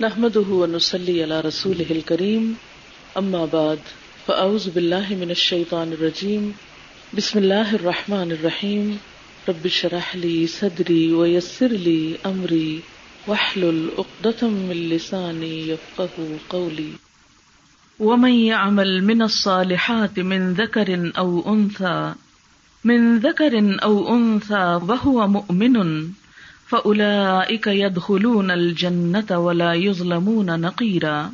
نحمده ونصلي على رسوله الكريم. أما بعد، فأعوذ بالله من الشيطان الرجيم. بسم الله الرحمن الرحيم. رب اشرح لي صدري ويسر لي أمري. واحلل عقدة من لساني يفقه قولي. ومن يعمل من الصالحات من ذكر أو أنثى، من ذكر أو أنثى وهو مؤمن. فأولئك يدخلون الجنة ولا يظلمون نقيرا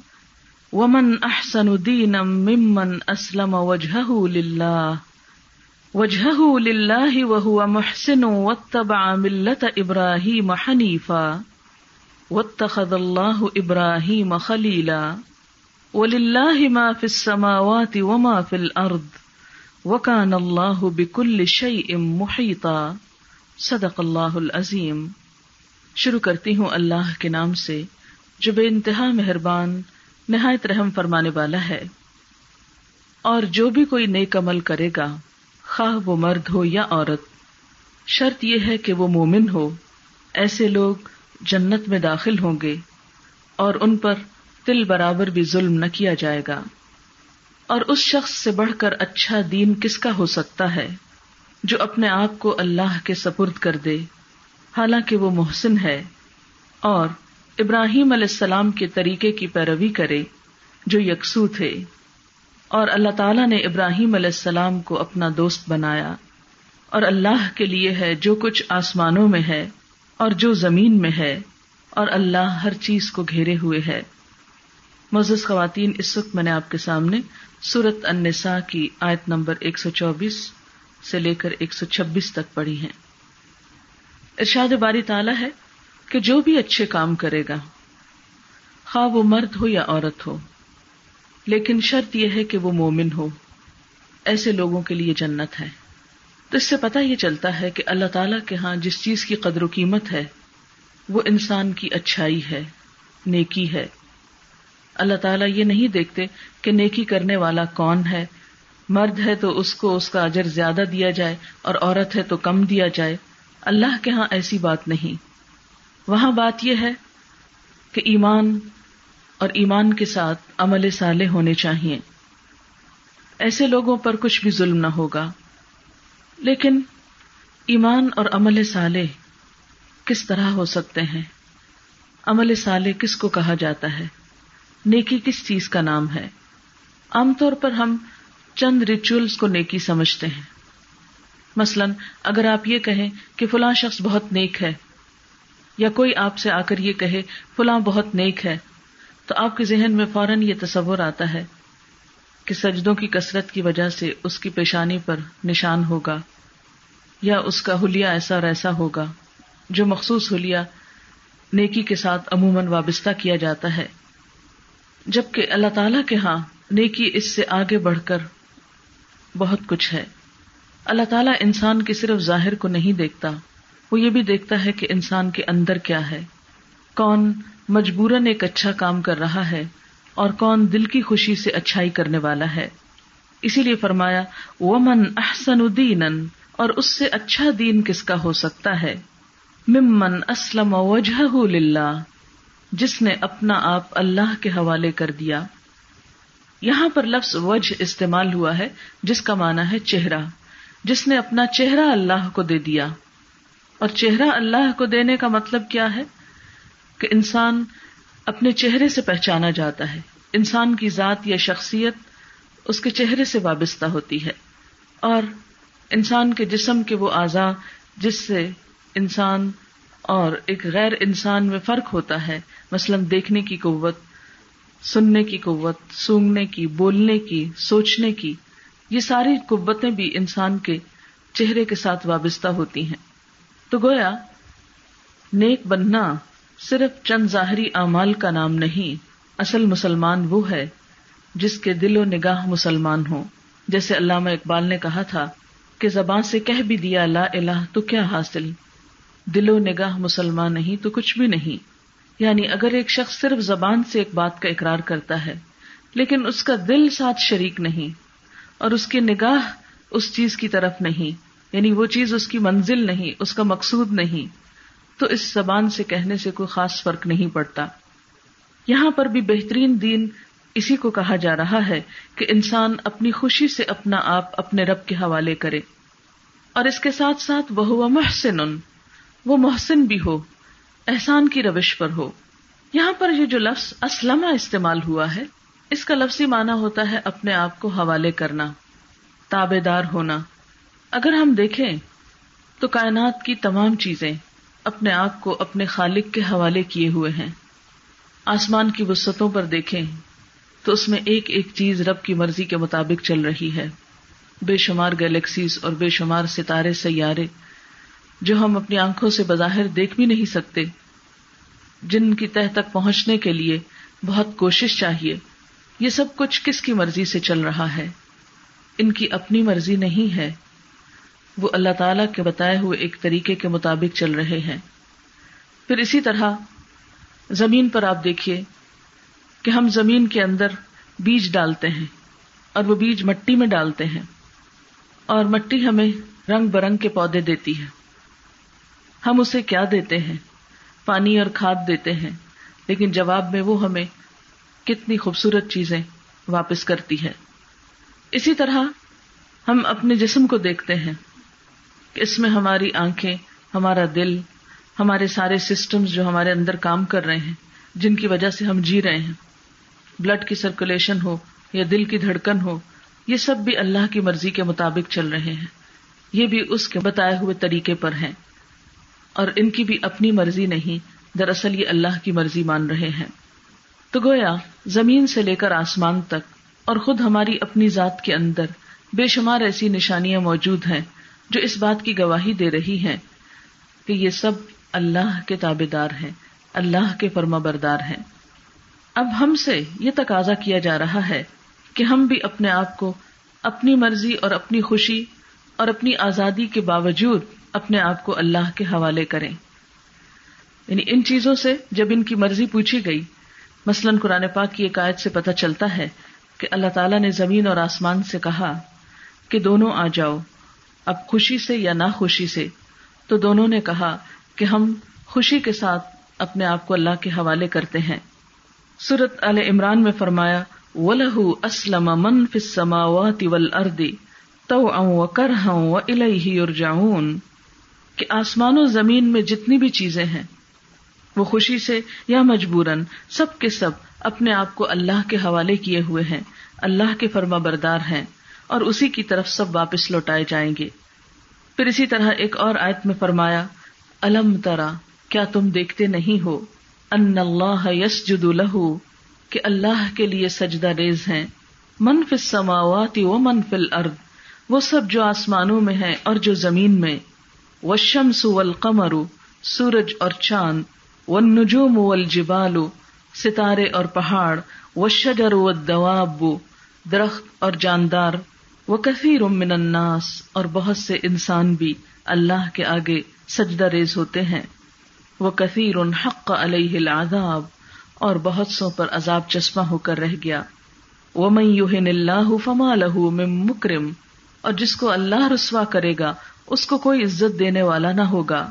ومن أحسن دينا ممن أسلم وجهه لله وجهه لله وهو محسن واتبع ملة إبراهيم حنيفا واتخذ الله إبراهيم خليلا ولله ما في السماوات وما في الأرض وكان الله بكل شيء محيطا صدق اللہ العظیم شروع کرتی ہوں اللہ کے نام سے، جو بے انتہا مہربان، نہایت رحم فرمانے والا ہے۔ اور جو بھی کوئی نیک عمل کرے گا، خواہ وہ مرد ہو یا عورت، شرط یہ ہے کہ وہ مومن ہو۔ ایسے لوگ جنت میں داخل ہوں گے، اور ان پر تل برابر بھی ظلم نہ کیا جائے گا۔ اور اس شخص سے بڑھ کر اچھا دین کس کا ہو سکتا ہے، جو اپنے آپ کو اللہ کے سپرد کر دے؟ حالانکہ وہ محسن ہے اور ابراہیم علیہ السلام کے طریقے کی پیروی کرے جو یکسو تھے۔ اور اللہ تعالیٰ نے ابراہیم علیہ السلام کو اپنا دوست بنایا۔ اور اللہ کے لیے ہے جو کچھ آسمانوں میں ہے اور جو زمین میں ہے۔ اور اللہ ہر چیز کو گھیرے ہوئے ہے۔ مزز خواتین، اس وقت میں نے آپ کے سامنے سورت النساء کی آیت نمبر ایک سو چوبیس سے لے کر ایک سو چھبیس تک پڑھی ہیں۔ ارشاد باری تعالیٰ ہے کہ جو بھی اچھے کام کرے گا، خواہ وہ مرد ہو یا عورت ہو، لیکن شرط یہ ہے کہ وہ مومن ہو۔ ایسے لوگوں کے لیے جنت ہے۔ تو اس سے پتہ یہ چلتا ہے کہ اللہ تعالیٰ کے ہاں جس چیز کی قدر و قیمت ہے، وہ انسان کی اچھائی ہے، نیکی ہے۔ اللہ تعالیٰ یہ نہیں دیکھتے کہ نیکی کرنے والا کون ہے۔ مرد ہے تو اس کو اس کا اجر زیادہ دیا جائے اور عورت ہے تو کم دیا جائے۔ اللہ کے ہاں ایسی بات نہیں۔ وہاں بات یہ ہے کہ ایمان اور ایمان کے ساتھ عمل سالے ہونے چاہیے۔ ایسے لوگوں پر کچھ بھی ظلم نہ ہوگا۔ لیکن ایمان اور عمل سالے کس طرح ہو سکتے ہیں؟ عمل سالے کس کو کہا جاتا ہے؟ نیکی کس چیز کا نام ہے؟ عام طور پر ہم چند ریچولس کو نیکی سمجھتے ہیں۔ مثلاً اگر آپ یہ کہیں کہ فلاں شخص بہت نیک ہے، یا کوئی آپ سے آ کر یہ کہے فلاں بہت نیک ہے، تو آپ کے ذہن میں فوراً یہ تصور آتا ہے کہ سجدوں کی کثرت کی وجہ سے اس کی پیشانی پر نشان ہوگا، یا اس کا حلیہ ایسا اور ایسا ہوگا، جو مخصوص حلیہ نیکی کے ساتھ عموماً وابستہ کیا جاتا ہے۔ جبکہ اللہ تعالی کے ہاں نیکی اس سے آگے بڑھ کر بہت کچھ ہے۔ اللہ تعالیٰ انسان کے صرف ظاہر کو نہیں دیکھتا، وہ یہ بھی دیکھتا ہے کہ انسان کے اندر کیا ہے۔ کون مجبوراً ایک اچھا کام کر رہا ہے اور کون دل کی خوشی سے اچھائی کرنے والا ہے۔ اسی لیے فرمایا وہ من احسن الدین اور اس سے اچھا دین کس کا ہو سکتا ہے؟ ممن اسلم وجہ للہ جس نے اپنا آپ اللہ کے حوالے کر دیا۔ یہاں پر لفظ وجہ استعمال ہوا ہے، جس کا مانا ہے چہرہ۔ جس نے اپنا چہرہ اللہ کو دے دیا۔ اور چہرہ اللہ کو دینے کا مطلب کیا ہے؟ کہ انسان اپنے چہرے سے پہچانا جاتا ہے۔ انسان کی ذات یا شخصیت اس کے چہرے سے وابستہ ہوتی ہے۔ اور انسان کے جسم کے وہ اعضاء جس سے انسان اور ایک غیر انسان میں فرق ہوتا ہے۔ مثلاً دیکھنے کی قوت، سننے کی قوت سونگنے کی، بولنے کی، سوچنے کی۔ یہ ساری قوتیں بھی انسان کے چہرے کے ساتھ وابستہ ہوتی ہیں۔ تو گویا نیک بننا صرف چند ظاہری اعمال کا نام نہیں، اصل مسلمان وہ ہے جس کے دل و نگاہ مسلمان ہو جیسے علامہ اقبال نے کہا تھا کہ زبان سے کہہ بھی دیا لا الہ تو کیا حاصل؟ دل و نگاہ مسلمان نہیں تو کچھ بھی نہیں۔ یعنی اگر ایک شخص صرف زبان سے ایک بات کا اقرار کرتا ہے، لیکن اس کا دل ساتھ شریک نہیں اور اس کی نگاہ اس چیز کی طرف نہیں یعنی وہ چیز اس کی منزل نہیں، اس کا مقصود نہیں۔ تو اس زبان سے کہنے سے کوئی خاص فرق نہیں پڑتا۔ یہاں پر بھی بہترین دین اسی کو کہا جا رہا ہے کہ انسان اپنی خوشی سے اپنا آپ اپنے رب کے حوالے کرے۔ اور اس کے ساتھ ساتھ وہ محسن وہ محسن بھی ہو، احسان کی روش پر ہو۔ یہاں پر یہ جو لفظ اسلمہ استعمال ہوا ہے اس کا لفظی معنی ہوتا ہے اپنے آپ کو حوالے کرنا تابے دار ہونا۔ اگر ہم دیکھیں تو کائنات کی تمام چیزیں اپنے آپ کو اپنے خالق کے حوالے کیے ہوئے ہیں۔ آسمان کی وسطوں پر دیکھیں تو اس میں ایک ایک چیز رب کی مرضی کے مطابق چل رہی ہے۔ بے شمار گلیکسیز اور بے شمار ستارے، سیارے جو ہم اپنی آنکھوں سے بظاہر دیکھ بھی نہیں سکتے، جن کی تہ تک پہنچنے کے لیے بہت کوشش چاہیے۔ یہ سب کچھ کس کی مرضی سے چل رہا ہے؟ ان کی اپنی مرضی نہیں ہے۔ وہ اللہ تعالی کے بتائے ہوئے ایک طریقے کے مطابق چل رہے ہیں۔ پھر اسی طرح زمین پر آپ دیکھیے کہ ہم زمین کے اندر بیج ڈالتے ہیں اور وہ بیج مٹی میں ڈالتے ہیں اور مٹی ہمیں رنگ برنگ کے پودے دیتی ہے۔ ہم اسے کیا دیتے ہیں؟ پانی اور کھاد دیتے ہیں، لیکن جواب میں وہ ہمیں کتنی خوبصورت چیزیں واپس کرتی ہے۔ اسی طرح ہم اپنے جسم کو دیکھتے ہیں۔ کہ اس میں ہماری آنکھیں، ہمارا دل، ہمارے سارے سسٹمز جو ہمارے اندر کام کر رہے ہیں، جن کی وجہ سے ہم جی رہے ہیں۔ بلڈ کی سرکولیشن ہو یا دل کی دھڑکن ہو، یہ سب بھی اللہ کی مرضی کے مطابق چل رہے ہیں۔ یہ بھی اس کے بتائے ہوئے طریقے پر ہیں۔ اور ان کی بھی اپنی مرضی نہیں، دراصل یہ اللہ کی مرضی مان رہے ہیں۔ تو گویا زمین سے لے کر آسمان تک اور خود ہماری اپنی ذات کے اندر بے شمار ایسی نشانیاں موجود ہیں جو اس بات کی گواہی دے رہی ہیں کہ یہ سب اللہ کے تابے دار ہیں، اللہ کے فرما بردار ہیں۔ اب ہم سے یہ تقاضا کیا جا رہا ہے کہ ہم بھی اپنے آپ کو اپنی مرضی اور اپنی خوشی اور اپنی آزادی کے باوجود اپنے آپ کو اللہ کے حوالے کریں۔ یعنی ان چیزوں سے جب ان کی مرضی پوچھی گئی مثلاً قرآن پاک کی ایک آیت سے پتہ چلتا ہے کہ اللہ تعالیٰ نے زمین اور آسمان سے کہا کہ دونوں آ جاؤ، اب خوشی سے یا ناخوشی سے؟ تو دونوں نے کہا کہ ہم خوشی کے ساتھ اپنے آپ کو اللہ کے حوالے کرتے ہیں۔ سورت عل عمران میں فرمایا و لہ اسلم من فسماوات اردی تو کر ہوں جاؤن کہ آسمان و زمین میں جتنی بھی چیزیں ہیں وہ خوشی سے یا مجبوراً سب کے سب اپنے آپ کو اللہ کے حوالے کیے ہوئے ہیں، اللہ کے فرما بردار ہیں اور اسی کی طرف سب واپس لوٹائے جائیں گے۔ پھر اسی طرح ایک اور آیت میں فرمایا، الم ترا، کیا تم دیکھتے نہیں ہو؟ ان اللہ یس لہو کہ اللہ کے لیے سجدہ ریز ہیں۔ من فل سماواتی و من فل وہ سب جو آسمانوں میں ہے اور جو زمین میں۔ وشم سول سورج اور چاند۔ و نجوم والجبال، ستارے اور پہاڑ و شجر و دواب درخت اور جاندار وہ من الناس، اور بہت سے انسان بھی اللہ کے آگے سجدہ ریز ہوتے ہیں۔ وہ کثیر حق علیہ العذاب، اور بہت سو پر عذاب چشمہ ہو کر رہ گیا۔ وہ میں اللہ فما لہو من مکرم، اور جس کو اللہ رسوا کرے گا، اس کو کوئی عزت دینے والا نہ ہوگا۔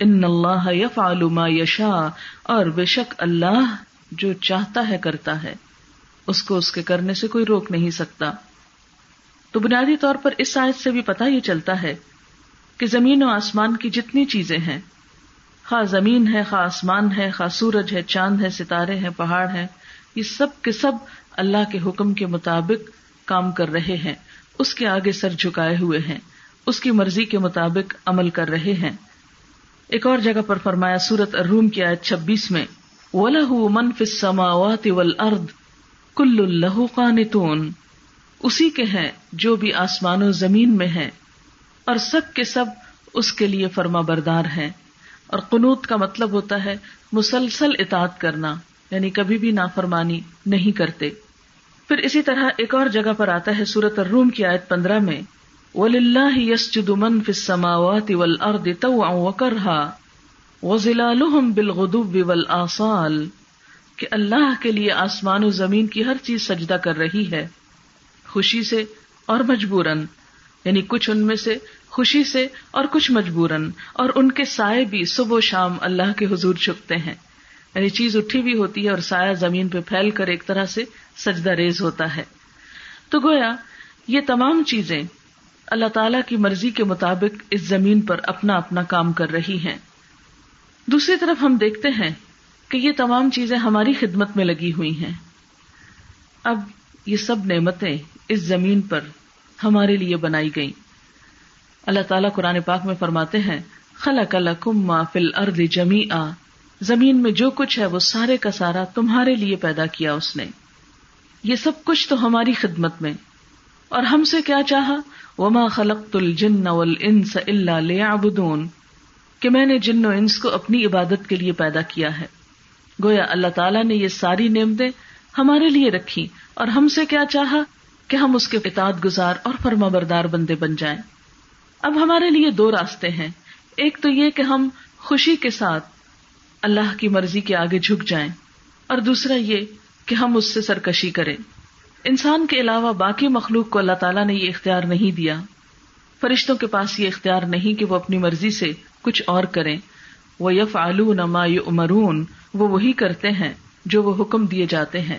ان اللہ یف ما یشا اور بے شک اللہ جو چاہتا ہے کرتا ہے۔ اس کو اس کے کرنے سے کوئی روک نہیں سکتا۔ تو بنیادی طور پر اس آیت سے بھی پتا یہ چلتا ہے کہ زمین و آسمان کی جتنی چیزیں ہیں، خواہ زمین ہے، خواہ آسمان ہے، خواہ سورج ہے، چاند ہے، ستارے ہیں، پہاڑ ہیں، یہ سب کے سب اللہ کے حکم کے مطابق کام کر رہے ہیں۔ اس کے آگے سر جھکائے ہوئے ہیں۔ اس کی مرضی کے مطابق عمل کر رہے ہیں۔ ایک اور جگہ پر فرمایا، سورت اروم کی آیت چھبیس میں ولہ من فسماوات ارد کل اللہ قانتون۔ اسی کے ہیں جو بھی آسمان و زمین میں ہیں، اور سب کے سب اس کے لیے فرما بردار ہیں۔ اور قنوت کا مطلب ہوتا ہے مسلسل اطاعت کرنا یعنی کبھی بھی نافرمانی نہیں کرتے۔ پھر اسی طرح ایک اور جگہ پر آتا ہے سورت الروم کی آیت پندرہ میں ولی اللہ یس جدمن فسماوات ول ارد تو کرہا وزلا بالغدب والآصال، کہ اللہ کے لیے آسمان و زمین کی ہر چیز سجدہ کر رہی ہے، خوشی سے اور مجبوراً یعنی کچھ ان میں سے خوشی سے اور کچھ مجبوراً، اور ان کے سائے بھی صبح و شام اللہ کے حضور چھپتے ہیں۔ یعنی چیز اٹھی بھی ہوتی ہے اور سایہ زمین پہ پھیل کر ایک طرح سے سجدہ ریز ہوتا ہے۔ تو گویا یہ تمام چیزیں اللہ تعالی کی مرضی کے مطابق اس زمین پر اپنا اپنا کام کر رہی ہیں۔ دوسری طرف ہم دیکھتے ہیں کہ یہ تمام چیزیں ہماری خدمت میں لگی ہوئی ہیں۔ اب یہ سب نعمتیں اس زمین پر ہمارے لیے بنائی گئی اللہ تعالیٰ قرآن پاک میں فرماتے ہیں خلا کل کم فل ارد جمی آ زمین میں جو کچھ ہے وہ سارے کا سارا تمہارے لیے پیدا کیا اس نے۔ یہ سب کچھ تو ہماری خدمت میں۔ اور ہم سے کیا چاہا؟ وما خلق الجن والانس الا ليعبدون کہ میں نے جن و انس کو اپنی عبادت کے لیے پیدا کیا ہے۔ گویا اللہ تعالیٰ نے یہ ساری نعمتیں ہمارے لیے رکھی اور ہم سے کیا چاہا کہ ہم اس کے اطاعت گزار اور فرما بردار بندے بن جائیں۔ اب ہمارے لیے دو راستے ہیں۔ ایک تو یہ کہ ہم خوشی کے ساتھ اللہ کی مرضی کے آگے جھک جائیں اور دوسرا یہ کہ ہم اس سے سرکشی کریں۔ انسان کے علاوہ باقی مخلوق کو اللہ تعالیٰ نے یہ اختیار نہیں دیا۔ فرشتوں کے پاس یہ اختیار نہیں کہ وہ اپنی مرضی سے کچھ اور کریں۔ وہ یف آلو نما امرون وہ وہی کرتے ہیں جو وہ حکم دیے جاتے ہیں۔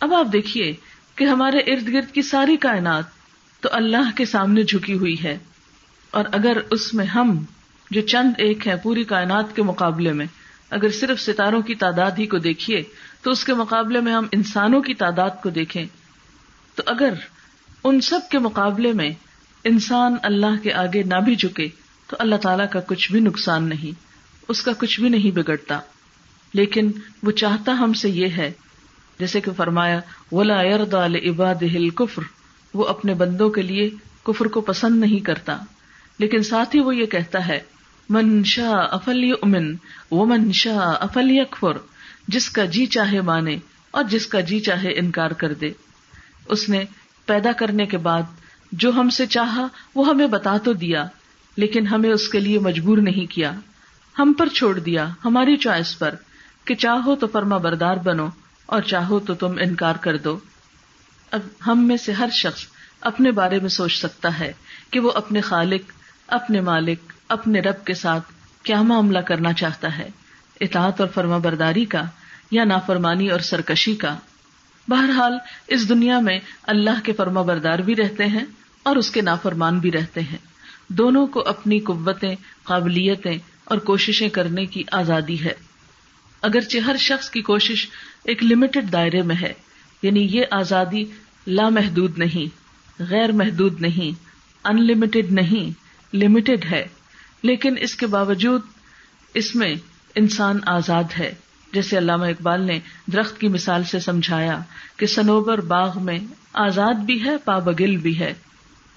اب آپ دیکھیے کہ ہمارے ارد گرد کی ساری کائنات تو اللہ کے سامنے جھکی ہوئی ہے۔ اور اگر اس میں ہم، جو چند ایک ہیں پوری کائنات کے مقابلے میں، اگر صرف ستاروں کی تعداد ہی کو دیکھیے تو اس کے مقابلے میں ہم انسانوں کی تعداد کو دیکھیں۔ تو اگر ان سب کے مقابلے میں انسان اللہ کے آگے نہ بھی جھکے، تو اللہ تعالیٰ کا کچھ بھی نقصان نہیں، اس کا کچھ بھی نہیں بگڑتا۔ لیکن وہ چاہتا ہم سے یہ ہے، جیسے کہ فرمایا، ولا عباد ہل کفر وہ اپنے بندوں کے لیے کفر کو پسند نہیں کرتا۔ لیکن ساتھ ہی وہ یہ کہتا ہے، من شاہ افل امن وہ من شاہ افل اکفر جس کا جی چاہے مانے اور جس کا جی چاہے انکار کر دے۔ اس نے پیدا کرنے کے بعد جو ہم سے چاہا وہ ہمیں بتا تو دیا، لیکن ہمیں اس کے لیے مجبور نہیں کیا۔ ہم پر چھوڑ دیا ہماری چوائس پر کہ چاہو تو فرما بردار بنو اور چاہو تو تم انکار کر دو۔ اب ہم میں سے ہر شخص اپنے بارے میں سوچ سکتا ہے کہ وہ اپنے خالق، اپنے مالک، اپنے رب کے ساتھ کیا معاملہ کرنا چاہتا ہے۔ اطاعت اور فرما برداری کا یا نافرمانی اور سرکشی کا۔ بہرحال، اس دنیا میں اللہ کے فرما بردار بھی رہتے ہیں اور اس کے نافرمان بھی رہتے ہیں۔ دونوں کو اپنی قوتیں، قابلیتیں اور کوششیں کرنے کی آزادی ہے۔ اگرچہ ہر شخص کی کوشش ایک لمیٹڈ دائرے میں ہے یعنی یہ آزادی لامحدود نہیں غیر محدود نہیں ان لمیٹڈ نہیں لمیٹڈ ہے۔ لیکن اس کے باوجود اس میں انسان آزاد ہے۔ جیسے علامہ اقبال نے درخت کی مثال سے سمجھایا کہ سنوبر باغ میں آزاد بھی ہے، پابگل بھی ہے۔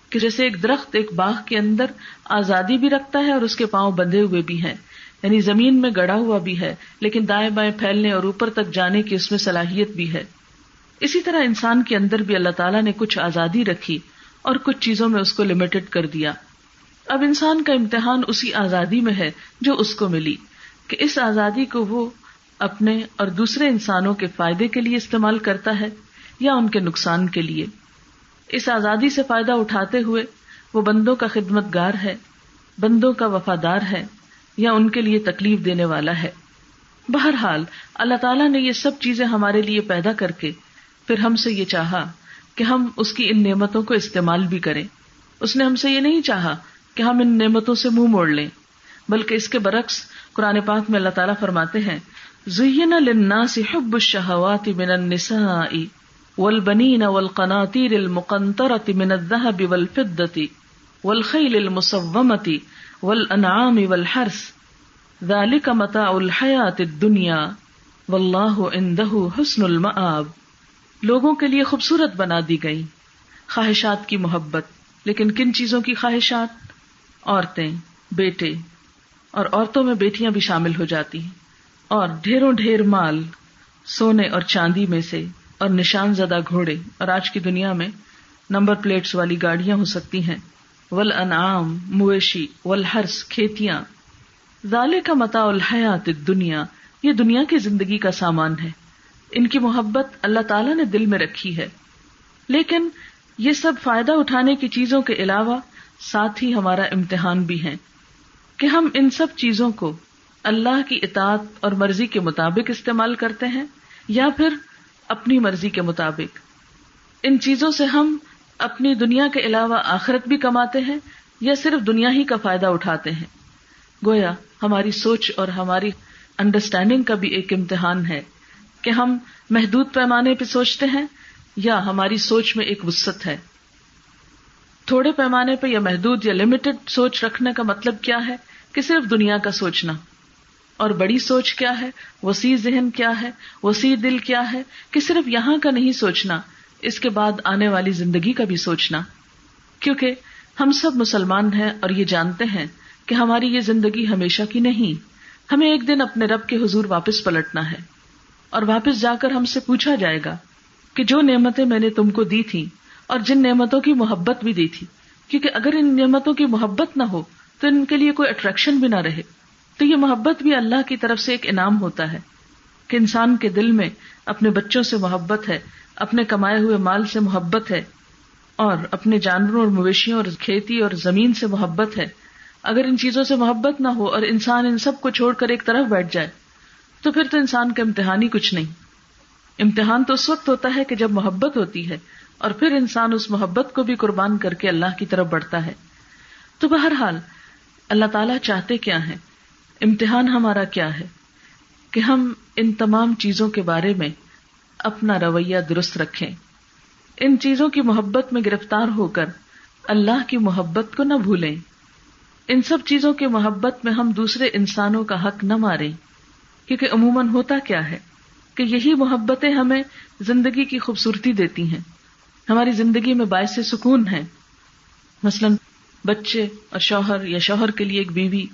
کہ جیسے ایک درخت ایک باغ کے اندر آزادی بھی رکھتا ہے اور اس کے پاؤں بندھے ہوئے بھی ہیں۔ یعنی زمین میں گڑا ہوا بھی ہے، لیکن دائیں بائیں پھیلنے اور اوپر تک جانے کی اس میں صلاحیت بھی ہے۔ اسی طرح انسان کے اندر بھی اللہ تعالیٰ نے کچھ آزادی رکھی اور کچھ چیزوں میں اس کو لمیٹڈ کر دیا۔ اب انسان کا امتحان اسی آزادی میں ہے جو اس کو ملی۔ کہ اس آزادی کو وہ اپنے اور دوسرے انسانوں کے فائدے کے لیے استعمال کرتا ہے یا ان کے نقصان کے لیے۔ اس آزادی سے فائدہ اٹھاتے ہوئے وہ بندوں کا خدمت گار ہے، بندوں کا وفادار ہے یا ان کے لیے تکلیف دینے والا ہے۔ بہرحال، اللہ تعالیٰ نے یہ سب چیزیں ہمارے لیے پیدا کر کے پھر ہم سے یہ چاہا کہ ہم اس کی ان نعمتوں کو استعمال بھی کریں۔ اس نے ہم سے یہ نہیں چاہا کہ ہم ان نعمتوں سے منہ موڑ لیں۔ بلکہ اس کے برعکس قرآن پاک میں اللہ تعالیٰ فرماتے ہیں زین للناس حب الشهوات من النساء والبنين والقناطير المقنطرة من الذهب والفضة والخيل المصومة والأنعام والحرث ذلك متاع الحياة الدنيا والله عنده حسن المآب۔ لوگوں کے لیے خوبصورت بنا دی گئی خواہشات کی محبت، لیکن کن چیزوں کی خواہشات؟ عورتیں، بیٹے اور عورتوں میں بیٹیاں بھی شامل ہو جاتی ہیں۔ اور ڈھیروں ڈھیر مال سونے اور چاندی میں سے اور نشان زدہ گھوڑے۔ اور آج کی دنیا میں نمبر پلیٹس والی گاڑیاں ہو سکتی ہیں۔ ول انعام مویشی ول ہرس کھیتیاں۔ زالے کا متا الحیات دنیا یہ دنیا کی زندگی کا سامان ہے۔ ان کی محبت اللہ تعالی نے دل میں رکھی ہے۔ لیکن یہ سب فائدہ اٹھانے کی چیزوں کے علاوہ ساتھ ہی ہمارا امتحان بھی ہے۔ کہ ہم ان سب چیزوں کو اللہ کی اطاعت اور مرضی کے مطابق استعمال کرتے ہیں یا پھر اپنی مرضی کے مطابق۔ ان چیزوں سے ہم اپنی دنیا کے علاوہ آخرت بھی کماتے ہیں یا صرف دنیا ہی کا فائدہ اٹھاتے ہیں۔ گویا ہماری سوچ اور ہماری انڈرسٹینڈنگ کا بھی ایک امتحان ہے کہ ہم محدود پیمانے پہ سوچتے ہیں یا ہماری سوچ میں ایک وسط ہے۔ تھوڑے پیمانے پہ یا محدود یا لمیٹڈ سوچ رکھنے کا مطلب کیا ہے؟ کہ صرف دنیا کا سوچنا۔ اور بڑی سوچ کیا ہے؟ وسیع ذہن کیا ہے؟ وسیع دل کیا ہے کہ صرف یہاں کا نہیں سوچنا، اس کے بعد آنے والی زندگی کا بھی سوچنا۔ کیونکہ ہم سب مسلمان ہیں اور یہ جانتے ہیں کہ ہماری یہ زندگی ہمیشہ کی نہیں۔ ہمیں ایک دن اپنے رب کے حضور واپس پلٹنا ہے۔ اور واپس جا کر ہم سے پوچھا جائے گا کہ جو نعمتیں میں نے تم کو دی تھی اور جن نعمتوں کی محبت بھی دی تھی، کیونکہ اگر ان نعمتوں کی محبت نہ ہو تو ان کے لیے کوئی اٹریکشن بھی نہ رہے۔ تو یہ محبت بھی اللہ کی طرف سے ایک انعام ہوتا ہے کہ انسان کے دل میں اپنے بچوں سے محبت ہے، اپنے کمائے ہوئے مال سے محبت ہے، اور اپنے جانوروں اور مویشیوں اور کھیتی اور زمین سے محبت ہے۔ اگر ان چیزوں سے محبت نہ ہو اور انسان ان سب کو چھوڑ کر ایک طرف بیٹھ جائے، تو پھر تو انسان کا امتحان ہی کچھ نہیں۔ امتحان تو اس وقت ہوتا ہے کہ جب محبت ہوتی ہے اور پھر انسان اس محبت کو بھی قربان کر کے اللہ کی طرف بڑھتا ہے۔ تو بہرحال اللہ تعالیٰ چاہتے کیا ہے امتحان ہمارا کیا ہے؟ کہ ہم ان تمام چیزوں کے بارے میں اپنا رویہ درست رکھیں۔ ان چیزوں کی محبت میں گرفتار ہو کر اللہ کی محبت کو نہ بھولیں۔ ان سب چیزوں کی محبت میں ہم دوسرے انسانوں کا حق نہ ماریں۔ کیونکہ عموماً ہوتا کیا ہے کہ یہی محبتیں ہمیں زندگی کی خوبصورتی دیتی ہیں۔ ہماری زندگی میں باعث سکون ہے مثلاً بچے اور شوہر یا شوہر کے لیے ایک بیوی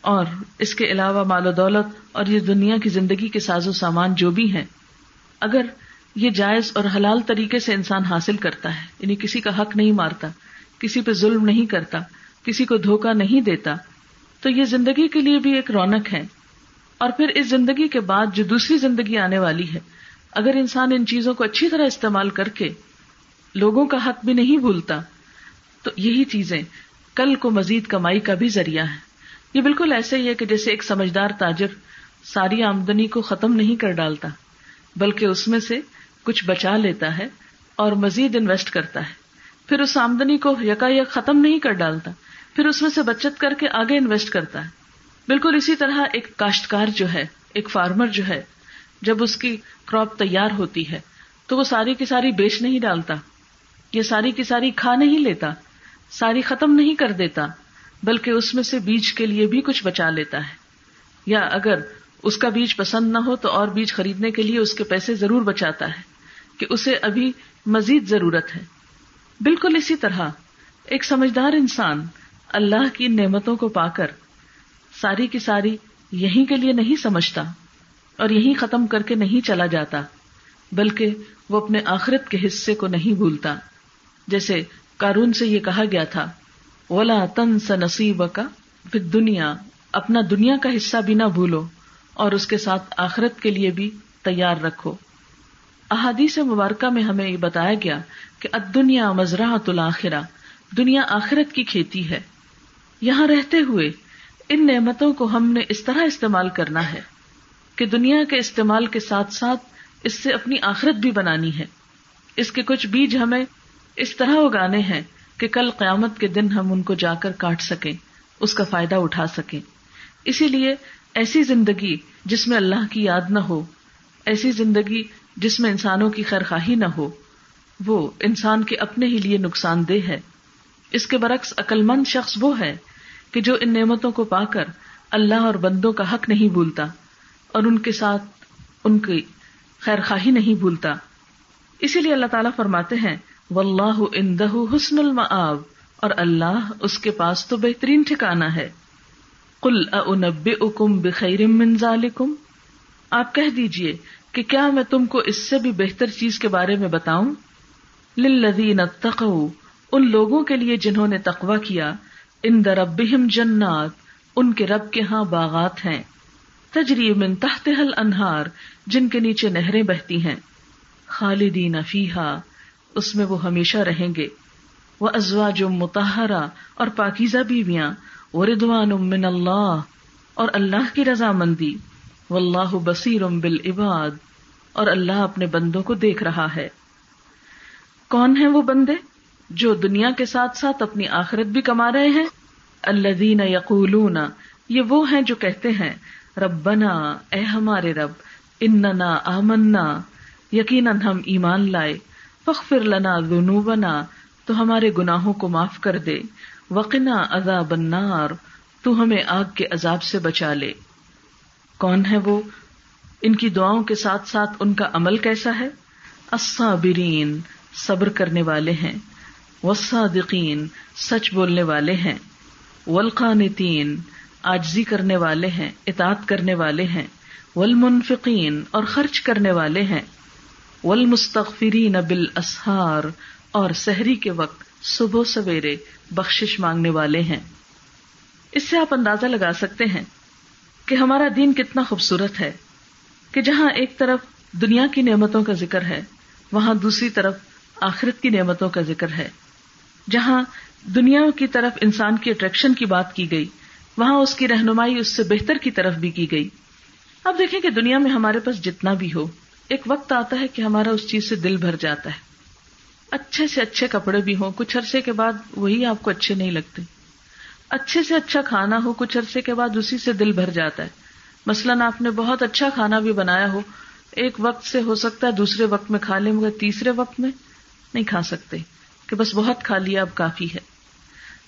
اور اس کے علاوہ مال و دولت اور یہ دنیا کی زندگی کے ساز و سامان جو بھی ہیں، اگر یہ جائز اور حلال طریقے سے انسان حاصل کرتا ہے یعنی کسی کا حق نہیں مارتا، کسی پہ ظلم نہیں کرتا، کسی کو دھوکا نہیں دیتا، تو یہ زندگی کے لیے بھی ایک رونق ہے۔ اور پھر اس زندگی کے بعد جو دوسری زندگی آنے والی ہے، اگر انسان ان چیزوں کو اچھی طرح استعمال کر کے لوگوں کا حق بھی نہیں بھولتا تو یہی چیزیں کل کو مزید کمائی کا بھی ذریعہ ہے یہ بالکل ایسے ہی ہے کہ جیسے ایک سمجھدار تاجر ساری آمدنی کو ختم نہیں کر ڈالتا، بلکہ اس میں سے کچھ بچا لیتا ہے اور مزید انویسٹ کرتا ہے۔ پھر اس آمدنی کو یکا یک ختم نہیں کر ڈالتا، پھر اس میں سے بچت کر کے آگے انویسٹ کرتا ہے۔ بالکل اسی طرح ایک کاشتکار جو ہے، ایک فارمر جو ہے، جب اس کی کراپ تیار ہوتی ہے تو وہ ساری کی ساری بیچ نہیں ڈالتا، یہ ساری کی ساری کھا نہیں لیتا ساری ختم نہیں کر دیتا، بلکہ اس میں سے بیج کے لیے بھی کچھ بچا لیتا ہے۔ یا اگر اس کا بیج پسند نہ ہو تو اور بیج خریدنے کے لیے اس کے پیسے ضرور بچاتا ہے، کہ اسے ابھی مزید ضرورت ہے۔ بالکل اسی طرح، ایک سمجھدار انسان اللہ کی نعمتوں کو پا کر ساری کی ساری یہیں کے لیے نہیں سمجھتا اور یہیں ختم کر کے نہیں چلا جاتا، بلکہ وہ اپنے آخرت کے حصے کو نہیں بھولتا۔ جیسے کارون سے یہ کہا گیا تھا، ولا تن س نصیب کا پھر دنیا اپنا دنیا کا حصہ بھی نہ بھولو اور اس کے ساتھ آخرت کے لیے بھی تیار رکھو۔ احادیث مبارکہ میں ہمیں یہ بتایا گیا کہ دنیا مزرعۃ الآخرہ دنیا آخرت کی کھیتی ہے۔ یہاں رہتے ہوئے ان نعمتوں کو ہم نے اس طرح استعمال کرنا ہے کہ دنیا کے استعمال کے ساتھ ساتھ اس سے اپنی آخرت بھی بنانی ہے۔ اس کے کچھ بیج ہمیں اس طرح اگانے ہیں کہ کل قیامت کے دن ہم ان کو جا کر کاٹ سکیں، اس کا فائدہ اٹھا سکیں۔ اسی لیے ایسی زندگی جس میں اللہ کی یاد نہ ہو، ایسی زندگی جس میں انسانوں کی خیر خواہی نہ ہو، وہ انسان کے اپنے ہی لیے نقصان دہ ہے۔ اس کے برعکس عقلمند شخص وہ ہے کہ جو ان نعمتوں کو پا کر اللہ اور بندوں کا حق نہیں بھولتا اور ان کے ساتھ ان کی خیر خواہی نہیں بھولتا۔ اسی لیے اللہ تعالیٰ فرماتے ہیں و اللہ اندہ حسن المآب، اور اللہ اس کے پاس تو بہترین ٹھکانا ہے۔ کل انب اکم بخیر ذالکم۔ آپ کہہ دیجیے کہ کیا میں تم کو اس سے بھی بہتر چیز کے بارے میں بتاؤں؟ للذین اتقوا، ان لوگوں کے لیے جنہوں نے تقوی کیا ان دربہم جنات، ان کے رب کے ہاں باغات ہیں۔ تجری من تحتها الانہار، جن کے نیچے نہریں بہتی ہیں۔ خالدین فیہا۔ اس میں وہ ہمیشہ رہیں گے۔ وہ ازوا جو متحرہ اور پاکیزہ بیویاں۔ وہ ردوان من اللہ اور اللہ کی رضامندی۔ واللہ بصیر بالعباد اور اللہ اپنے بندوں کو دیکھ رہا ہے۔ کون ہیں وہ بندے جو دنیا کے ساتھ ساتھ اپنی آخرت بھی کما رہے ہیں؟ الذین یقولون یہ وہ ہیں جو کہتے ہیں، ربنا، اے ہمارے رب، اننا آمنا۔ یقیناً ہم ایمان لائے۔ فخر لنا ذنوبنا، تو ہمارے گناہوں کو معاف کر دے۔ وقنا عذاب النار، تو ہمیں آگ کے عذاب سے بچا لے۔ کون ہے وہ؟ ان کی دعاؤں کے ساتھ ساتھ ان کا عمل کیسا ہے؟ الصابرین، صبر کرنے والے ہیں۔ والصادقین، سچ بولنے والے ہیں۔ والقانتین آجزی کرنے والے ہیں، اطاعت کرنے والے ہیں۔ والمنفقین، اور خرچ کرنے والے ہیں۔ والمستغفرین بالاسحار، اور سحری کے وقت صبح سویرے بخشش مانگنے والے ہیں۔ اس سے آپ اندازہ لگا سکتے ہیں کہ ہمارا دین کتنا خوبصورت ہے، کہ جہاں ایک طرف دنیا کی نعمتوں کا ذکر ہے، وہاں دوسری طرف آخرت کی نعمتوں کا ذکر ہے۔ جہاں دنیا کی طرف انسان کی اٹریکشن کی بات کی گئی، وہاں اس کی رہنمائی اس سے بہتر کی طرف بھی کی گئی۔ اب دیکھیں کہ دنیا میں ہمارے پاس جتنا بھی ہو ایک وقت آتا ہے کہ ہمارا اس چیز سے دل بھر جاتا ہے۔ اچھے سے اچھے کپڑے بھی ہوں، کچھ عرصے کے بعد وہی آپ کو اچھے نہیں لگتے۔ اچھے سے اچھا کھانا ہو، کچھ عرصے کے بعد اسی سے دل بھر جاتا ہے۔ مثلاً آپ نے بہت اچھا کھانا بھی بنایا ہو، ایک وقت سے ہو سکتا ہے دوسرے وقت میں کھا لیں، مگر تیسرے وقت میں نہیں کھا سکتے کہ بس بہت کھا لیا، اب کافی ہے۔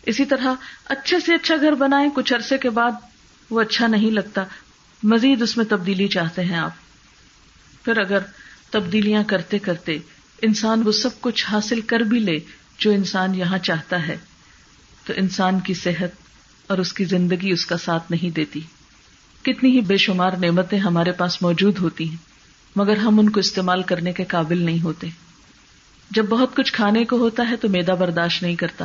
اسی طرح اچھے سے اچھا گھر بنائے کچھ عرصے کے بعد وہ اچھا نہیں لگتا۔ مزید اس میں تبدیلی چاہتے ہیں آپ۔ پھر اگر تبدیلیاں کرتے کرتے انسان وہ سب کچھ حاصل کر بھی لے جو انسان یہاں چاہتا ہے، تو انسان کی صحت اور اس کی زندگی اس کا ساتھ نہیں دیتی۔ کتنی ہی بے شمار نعمتیں ہمارے پاس موجود ہوتی ہیں، مگر ہم ان کو استعمال کرنے کے قابل نہیں ہوتے۔ جب بہت کچھ کھانے کو ہوتا ہے تو میدا برداشت نہیں کرتا۔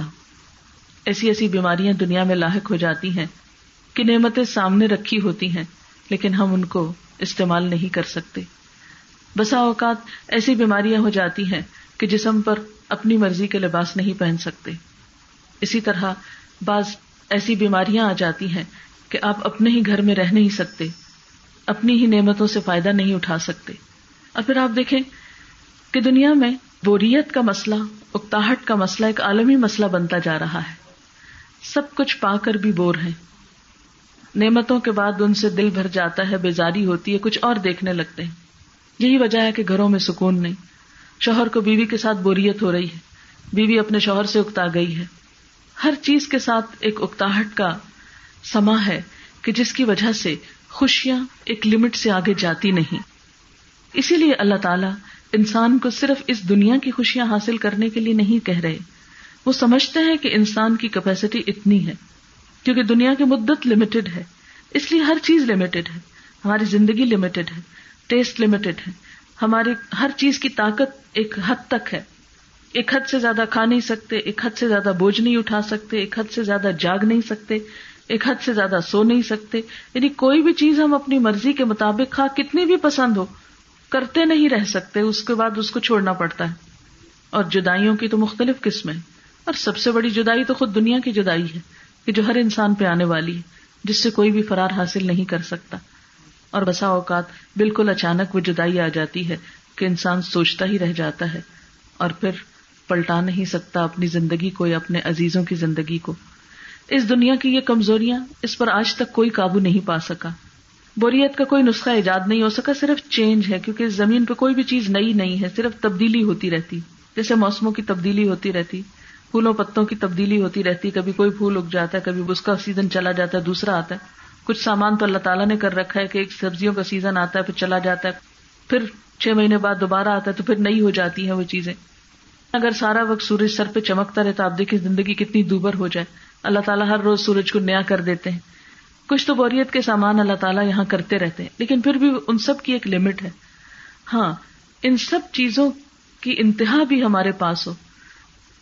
ایسی ایسی بیماریاں دنیا میں لاحق ہو جاتی ہیں کہ نعمتیں سامنے رکھی ہوتی ہیں، لیکن ہم ان کو استعمال نہیں کر سکتے۔ بسا اوقات ایسی بیماریاں ہو جاتی ہیں کہ جسم پر اپنی مرضی کے لباس نہیں پہن سکتے۔ اسی طرح بعض ایسی بیماریاں آ جاتی ہیں کہ آپ اپنے ہی گھر میں رہ نہیں سکتے، اپنی ہی نعمتوں سے فائدہ نہیں اٹھا سکتے۔ اور پھر آپ دیکھیں کہ دنیا میں بوریت کا مسئلہ، اکتاہٹ کا مسئلہ ایک عالمی مسئلہ بنتا جا رہا ہے۔ سب کچھ پا کر بھی بور ہے نعمتوں کے بعد ان سے دل بھر جاتا ہے، بیزاری ہوتی ہے، کچھ اور دیکھنے لگتے ہیں۔ یہی وجہ ہے کہ گھروں میں سکون نہیں۔ شوہر کو بیوی کے ساتھ بوریت ہو رہی ہے۔ بیوی اپنے شوہر سے اکتا گئی ہے۔ ہر چیز کے ساتھ ایک اکتاہٹ کا سما ہے کہ جس کی وجہ سے خوشیاں ایک لمٹ سے آگے جاتی نہیں۔ اسی لیے اللہ تعالیٰ انسان کو صرف اس دنیا کی خوشیاں حاصل کرنے کے لیے نہیں کہہ رہے۔ وہ سمجھتے ہیں کہ انسان کی کیپیسٹی اتنی ہے، کیونکہ دنیا کی مدت لمیٹڈ ہے۔ اس لیے ہر چیز لمیٹڈ ہے، ہماری زندگی لمیٹڈ ہے۔ ٹیسٹ لمیٹڈ ہے۔ ہماری ہر چیز کی طاقت ایک حد تک ہے۔ ایک حد سے زیادہ کھا نہیں سکتے، ایک حد سے زیادہ بوجھ نہیں اٹھا سکتے، ایک حد سے زیادہ جاگ نہیں سکتے، ایک حد سے زیادہ سو نہیں سکتے۔ یعنی کوئی بھی چیز ہم اپنی مرضی کے مطابق کھا، کتنی بھی پسند ہو، کرتے نہیں رہ سکتے، اس کے بعد اس کو چھوڑنا پڑتا ہے۔ اور جدائیوں کی تو مختلف قسمیں اور سب سے بڑی جدائی تو خود دنیا کی جدائی ہے کہ جو ہر انسان پہ آنے والی ہے، جس سے کوئی بھی فرار حاصل نہیں کر سکتا۔ اور بسا اوقات بالکل اچانک وہ جدائی آ جاتی ہے کہ انسان سوچتا ہی رہ جاتا ہے اور پھر پلٹا نہیں سکتا اپنی زندگی کو یا اپنے عزیزوں کی زندگی کو۔ اس دنیا کی یہ کمزوریاں اس پر آج تک کوئی قابو نہیں پا سکا۔ بوریت کا کوئی نسخہ ایجاد نہیں ہو سکا، صرف چینج ہے، کیونکہ زمین پہ کوئی بھی چیز نئی نہیں ہے، صرف تبدیلی ہوتی رہتی۔ جیسے موسموں کی تبدیلی ہوتی رہتی، پھولوں پتوں کی تبدیلی ہوتی رہتی، کبھی کوئی پھول اگ جاتا ہے، کبھی اس کا سیزن چلا جاتا ہے، دوسرا آتا ہے۔ کچھ سامان تو اللہ تعالیٰ نے کر رکھا ہے کہ ایک سبزیوں کا سیزن آتا ہے، پھر چلا جاتا ہے، پھر چھ مہینے بعد دوبارہ آتا ہے، تو پھر نئی ہو جاتی ہے وہ چیزیں۔ اگر سارا وقت سورج سر پہ چمکتا رہتا آپ دیکھیں زندگی کتنی دوبر ہو جائے۔ اللہ تعالیٰ ہر روز سورج کو نیا کر دیتے ہیں۔ کچھ تو بوریت کے سامان اللہ تعالیٰ یہاں کرتے رہتے ہیں، لیکن پھر بھی ان سب کی ایک لمٹ ہے۔ ہاں ان سب چیزوں کی انتہا بھی ہمارے پاس ہو۔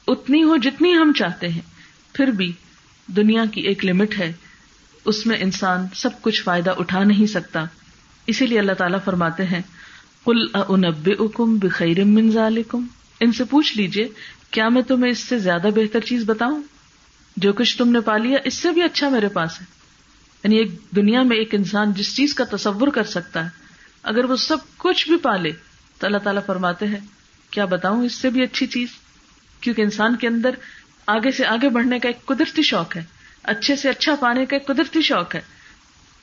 اتنی ہو جتنی ہم چاہتے ہیں۔ پھر بھی دنیا کی ایک لمٹ ہے۔ اس میں انسان سب کچھ فائدہ اٹھا نہیں سکتا۔ اسی لیے اللہ تعالیٰ فرماتے ہیں کل انب اکم بخیر ذالکم ان سے پوچھ لیجیے کیا میں تمہیں اس سے زیادہ بہتر چیز بتاؤں؟ جو کچھ تم نے پا لیا اس سے بھی اچھا میرے پاس ہے۔ یعنی ایک دنیا میں ایک انسان جس چیز کا تصور کر سکتا ہے، اگر وہ سب کچھ بھی پالے، تو اللہ تعالیٰ فرماتے ہیں، کیا بتاؤں، اس سے بھی اچھی چیز؟ کیونکہ انسان کے اندر آگے سے آگے بڑھنے کا ایک قدرتی شوق ہے۔ اچھے سے اچھا پانے کا ایک قدرتی شوق ہے۔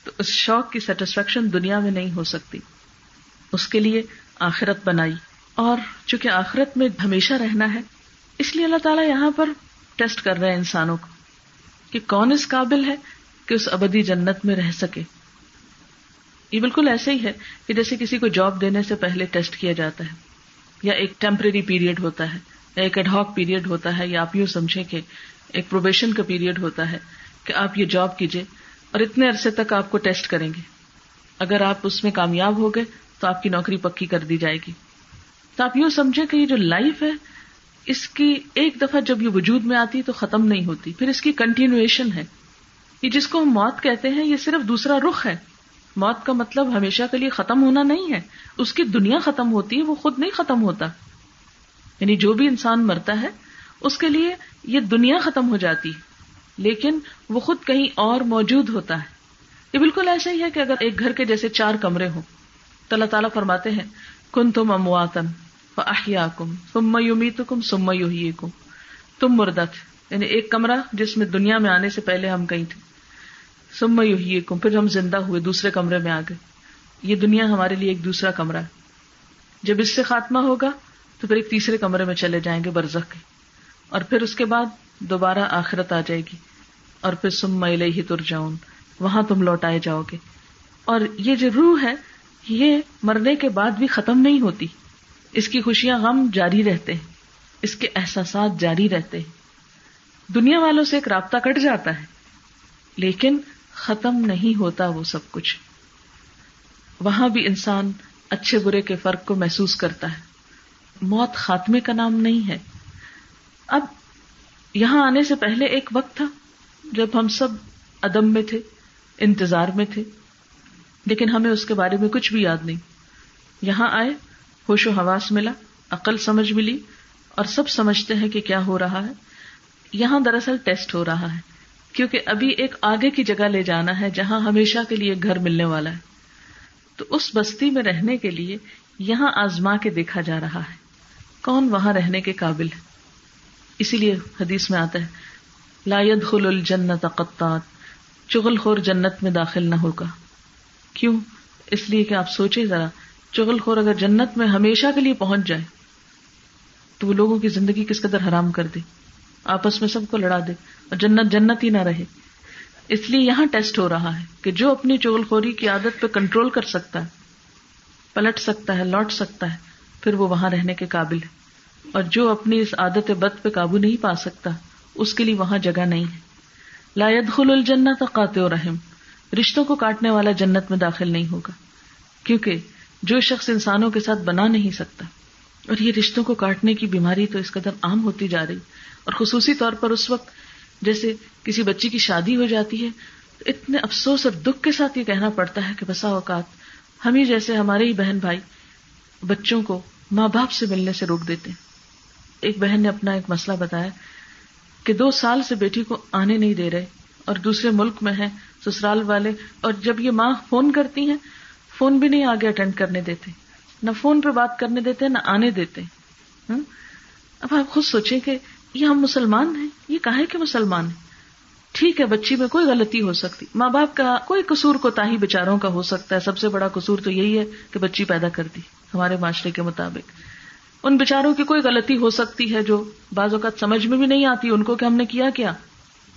تو اس شوق کی سیٹسفیکشن دنیا میں نہیں ہو سکتی۔ اس کے لیے آخرت بنائی۔ اور چونکہ آخرت میں ہمیشہ رہنا ہے، اس لیے اللہ تعالیٰ یہاں پر ٹیسٹ کر رہے ہیں انسانوں کو کہ کون اس قابل ہے کہ اس ابدی جنت میں رہ سکے۔ یہ بالکل ایسے ہی ہے کہ جیسے کسی کو جاب دینے سے پہلے ٹیسٹ کیا جاتا ہے، یا ایک ٹیمپرری پیریڈ ہوتا ہے، یا ایک ایڈہاک پیریڈ ہوتا ہے، یا آپ یوں سمجھیں کہ ایک پروبیشن کا پیریڈ ہوتا ہے کہ آپ یہ جاب کیجیے اور اتنے عرصے تک آپ کو ٹیسٹ کریں گے۔ اگر آپ اس میں کامیاب ہو گئے تو آپ کی نوکری پکی کر دی جائے گی۔ تو آپ یوں سمجھیں کہ یہ جو لائف ہے، اس کی ایک دفعہ جب یہ وجود میں آتی تو ختم نہیں ہوتی، پھر اس کی کنٹینویشن ہے۔ یہ جس کو ہم موت کہتے ہیں، یہ صرف دوسرا رخ ہے۔ موت کا مطلب ہمیشہ کے لیے ختم ہونا نہیں ہے۔ اس کی دنیا ختم ہوتی ہے، وہ خود نہیں ختم ہوتا۔ یعنی جو بھی انسان مرتا ہے اس کے لیے یہ دنیا ختم ہو جاتی، لیکن وہ خود کہیں اور موجود ہوتا ہے۔ یہ بالکل ایسا ہی ہے کہ اگر ایک گھر کے جیسے چار کمرے ہوں، تو اللہ تعالیٰ فرماتے ہیں کن تم امواتن احیا کم تم میومی تو کم سم کم تم مردت یعنی ایک کمرہ جس میں دنیا میں آنے سے پہلے ہم کہیں تھے۔ سم یوہی کم پھر ہم زندہ ہوئے دوسرے کمرے میں آ گئے۔ یہ دنیا ہمارے لیے ایک دوسرا کمرہ ہے۔ جب اس سے خاتمہ ہوگا، تو پھر ایک تیسرے کمرے میں چلے جائیں گے برزخ کے۔ اور پھر اس کے بعد دوبارہ آخرت آ جائے گی اور پھر سم میلے ہی تر جاؤں وہاں تم لوٹائے جاؤ گے۔ اور یہ جو روح ہے، یہ مرنے کے بعد بھی ختم نہیں ہوتی۔ اس کی خوشیاں غم جاری رہتے ہیں۔ اس کے احساسات جاری رہتے ہیں۔ دنیا والوں سے ایک رابطہ کٹ جاتا ہے۔ لیکن ختم نہیں ہوتا وہ سب کچھ۔ وہاں بھی انسان اچھے برے کے فرق کو محسوس کرتا ہے۔ موت خاتمے کا نام نہیں ہے۔ اب یہاں آنے سے پہلے ایک وقت تھا جب ہم سب ادم میں تھے، انتظار میں تھے، لیکن ہمیں اس کے بارے میں کچھ بھی یاد نہیں۔ یہاں آئے، ہوش و حواس ملا، عقل سمجھ ملی اور سب سمجھتے ہیں کہ کیا ہو رہا ہے۔ یہاں دراصل ٹیسٹ ہو رہا ہے، کیونکہ ابھی ایک آگے کی جگہ لے جانا ہے جہاں ہمیشہ کے لیے گھر ملنے والا ہے۔ تو اس بستی میں رہنے کے لیے یہاں آزما کے دیکھا جا رہا ہے۔ کون وہاں رہنے کے قابل ہے؟ اسی لیے حدیث میں آتا ہے لائد خل الجنت قطات چغل خور جنت میں داخل نہ ہوگا۔ کیوں؟ اس لیے کہ آپ سوچے ذرا چغل خور اگر جنت میں ہمیشہ کے لیے پہنچ جائے، تو وہ لوگوں کی زندگی کس قدر حرام کر دے۔ آپس میں سب کو لڑا دے اور جنت جنت ہی نہ رہے۔ اس لیے یہاں ٹیسٹ ہو رہا ہے کہ جو اپنی چغل خوری کی عادت پہ کنٹرول کر سکتا ہے، پلٹ سکتا ہے، لوٹ سکتا ہے، پھر وہ وہاں رہنے کے قابل ہے۔ اور جو اپنی اس عادت بد پہ قابو نہیں پا سکتا، اس کے لیے وہاں جگہ نہیں ہے۔ لایت خل الجنت قات رحم، رشتوں کو کاٹنے والا جنت میں داخل نہیں ہوگا، کیونکہ جو شخص انسانوں کے ساتھ بنا نہیں سکتا۔ اور یہ رشتوں کو کاٹنے کی بیماری تو اس قدر عام ہوتی جا رہی۔ اور خصوصی طور پر اس وقت جیسے کسی بچی کی شادی ہو جاتی ہے، تو اتنے افسوس اور دکھ کے ساتھ یہ کہنا پڑتا ہے کہ بسا اوقات ہم ہی جیسے ہمارے ہی بہن بھائی بچوں کو ماں باپ سے ملنے سے روک دیتے ہیں۔ ایک بہن نے اپنا ایک مسئلہ بتایا کہ دو سال سے بیٹی کو آنے نہیں دے رہے اور دوسرے ملک میں ہیں، سسرال والے، اور جب یہ ماں فون کرتی ہیں، فون بھی نہیں آگے اٹینڈ کرنے دیتے۔ نہ فون پہ بات کرنے دیتے، نہ آنے دیتے۔ اب آپ خود سوچیں کہ یہ ہم مسلمان ہیں، یہ کہا کہ مسلمان ہیں؟ ٹھیک ہے، بچی میں کوئی غلطی ہو سکتی۔ ماں باپ کا کوئی قصور کو تاہی بےچاروں کا ہو سکتا ہے۔ سب سے بڑا قصور تو یہی ہے کہ بچی پیدا کر دی ہمارے معاشرے کے مطابق۔ ان بےچاروں کی کوئی غلطی ہو سکتی ہے جو بعض اوقات سمجھ میں بھی نہیں آتی، ان کو کہ ہم نے کیا کیا؟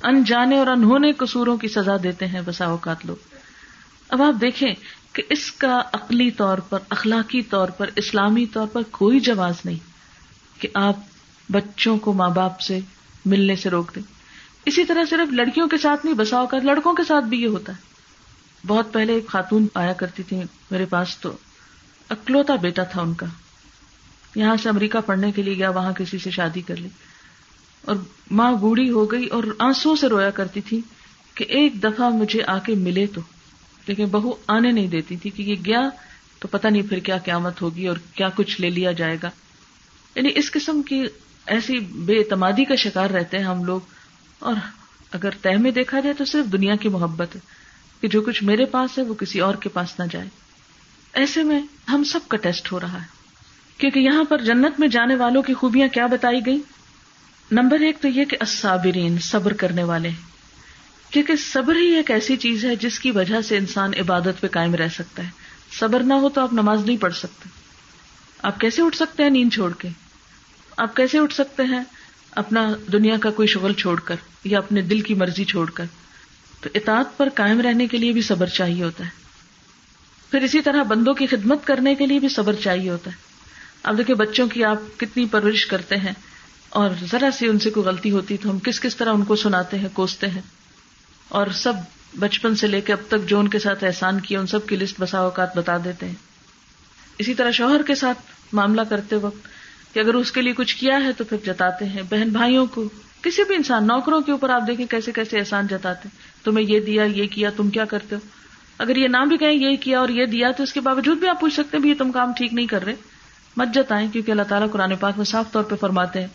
ان جانے اور انہوں قصوروں کی سزا دیتے ہیں بسا اوقات لوگ۔ اب آپ دیکھیں کہ اس کا عقلی طور پر، اخلاقی طور پر، اسلامی طور پر کوئی جواز نہیں کہ آپ بچوں کو ماں باپ سے ملنے سے روک دیں۔ اسی طرح صرف لڑکیوں کے ساتھ نہیں، بسا اوقات لڑکوں کے ساتھ بھی یہ ہوتا ہے۔ بہت پہلے ایک خاتون آیا کرتی تھی میرے پاس تو اکلوتا بیٹا تھا ان کا۔ یہاں سے امریکہ پڑھنے کے لیے گیا، وہاں کسی سے شادی کر لی۔ اور ماں بوڑھی ہو گئی اور آنسو سے رویا کرتی تھی کہ ایک دفعہ مجھے آ کے ملے تو۔ لیکن بہو آنے نہیں دیتی تھی کہ یہ گیا تو پتہ نہیں پھر کیا قیامت ہوگی اور کیا کچھ لے لیا جائے گا۔ یعنی اس قسم کی ایسی بے اعتمادی کا شکار رہتے ہیں ہم لوگ۔ اور اگر طے میں دیکھا جائے تو صرف دنیا کی محبت ہے کہ جو کچھ میرے پاس ہے وہ کسی اور کے پاس نہ جائے۔ ایسے میں ہم سب کا ٹیسٹ ہو رہا ہے۔ کیونکہ یہاں پر جنت میں جانے والوں کی خوبیاں کیا بتائی گئی نمبر ایک تو یہ کہ الصابرین، صبر کرنے والے۔ کیونکہ صبر ہی ایک ایسی چیز ہے جس کی وجہ سے انسان عبادت پہ قائم رہ سکتا ہے۔ صبر نہ ہو تو آپ نماز نہیں پڑھ سکتے۔ آپ کیسے اٹھ سکتے ہیں نیند چھوڑ کے؟ آپ کیسے اٹھ سکتے ہیں اپنا دنیا کا کوئی شغل چھوڑ کر یا اپنے دل کی مرضی چھوڑ کر؟ تو اطاعت پر قائم رہنے کے لیے بھی صبر چاہیے ہوتا ہے۔ پھر اسی طرح بندوں کی خدمت کرنے کے لیے بھی صبر چاہیے ہوتا ہے۔ اب دیکھیں بچوں کی آپ کتنی پرورش کرتے ہیں اور ذرا سی ان سے کوئی غلطی ہوتی تو ہم کس کس طرح ان کو سناتے ہیں، کوستے ہیں۔ اور سب بچپن سے لے کے اب تک جو ان کے ساتھ احسان کیا، ان سب کی لسٹ بسا اوقات بتا دیتے ہیں۔ اسی طرح شوہر کے ساتھ معاملہ کرتے وقت کہ اگر اس کے لیے کچھ کیا ہے تو پھر جتاتے ہیں۔ بہن بھائیوں کو، کسی بھی انسان، نوکروں کے اوپر آپ دیکھیں کیسے کیسے احسان جتاتے تمہیں یہ دیا، یہ کیا، تم کیا کرتے ہو؟ اگر یہ نہ بھی کہیں، یہ کیا اور یہ دیا تو اس کے باوجود بھی آپ پوچھ سکتے ہیں یہ تم کام ٹھیک نہیں کر رہے۔ مت جتائیں کیونکہ اللہ تعالیٰ قرآن پاک میں صاف طور پہ فرماتے ہیں،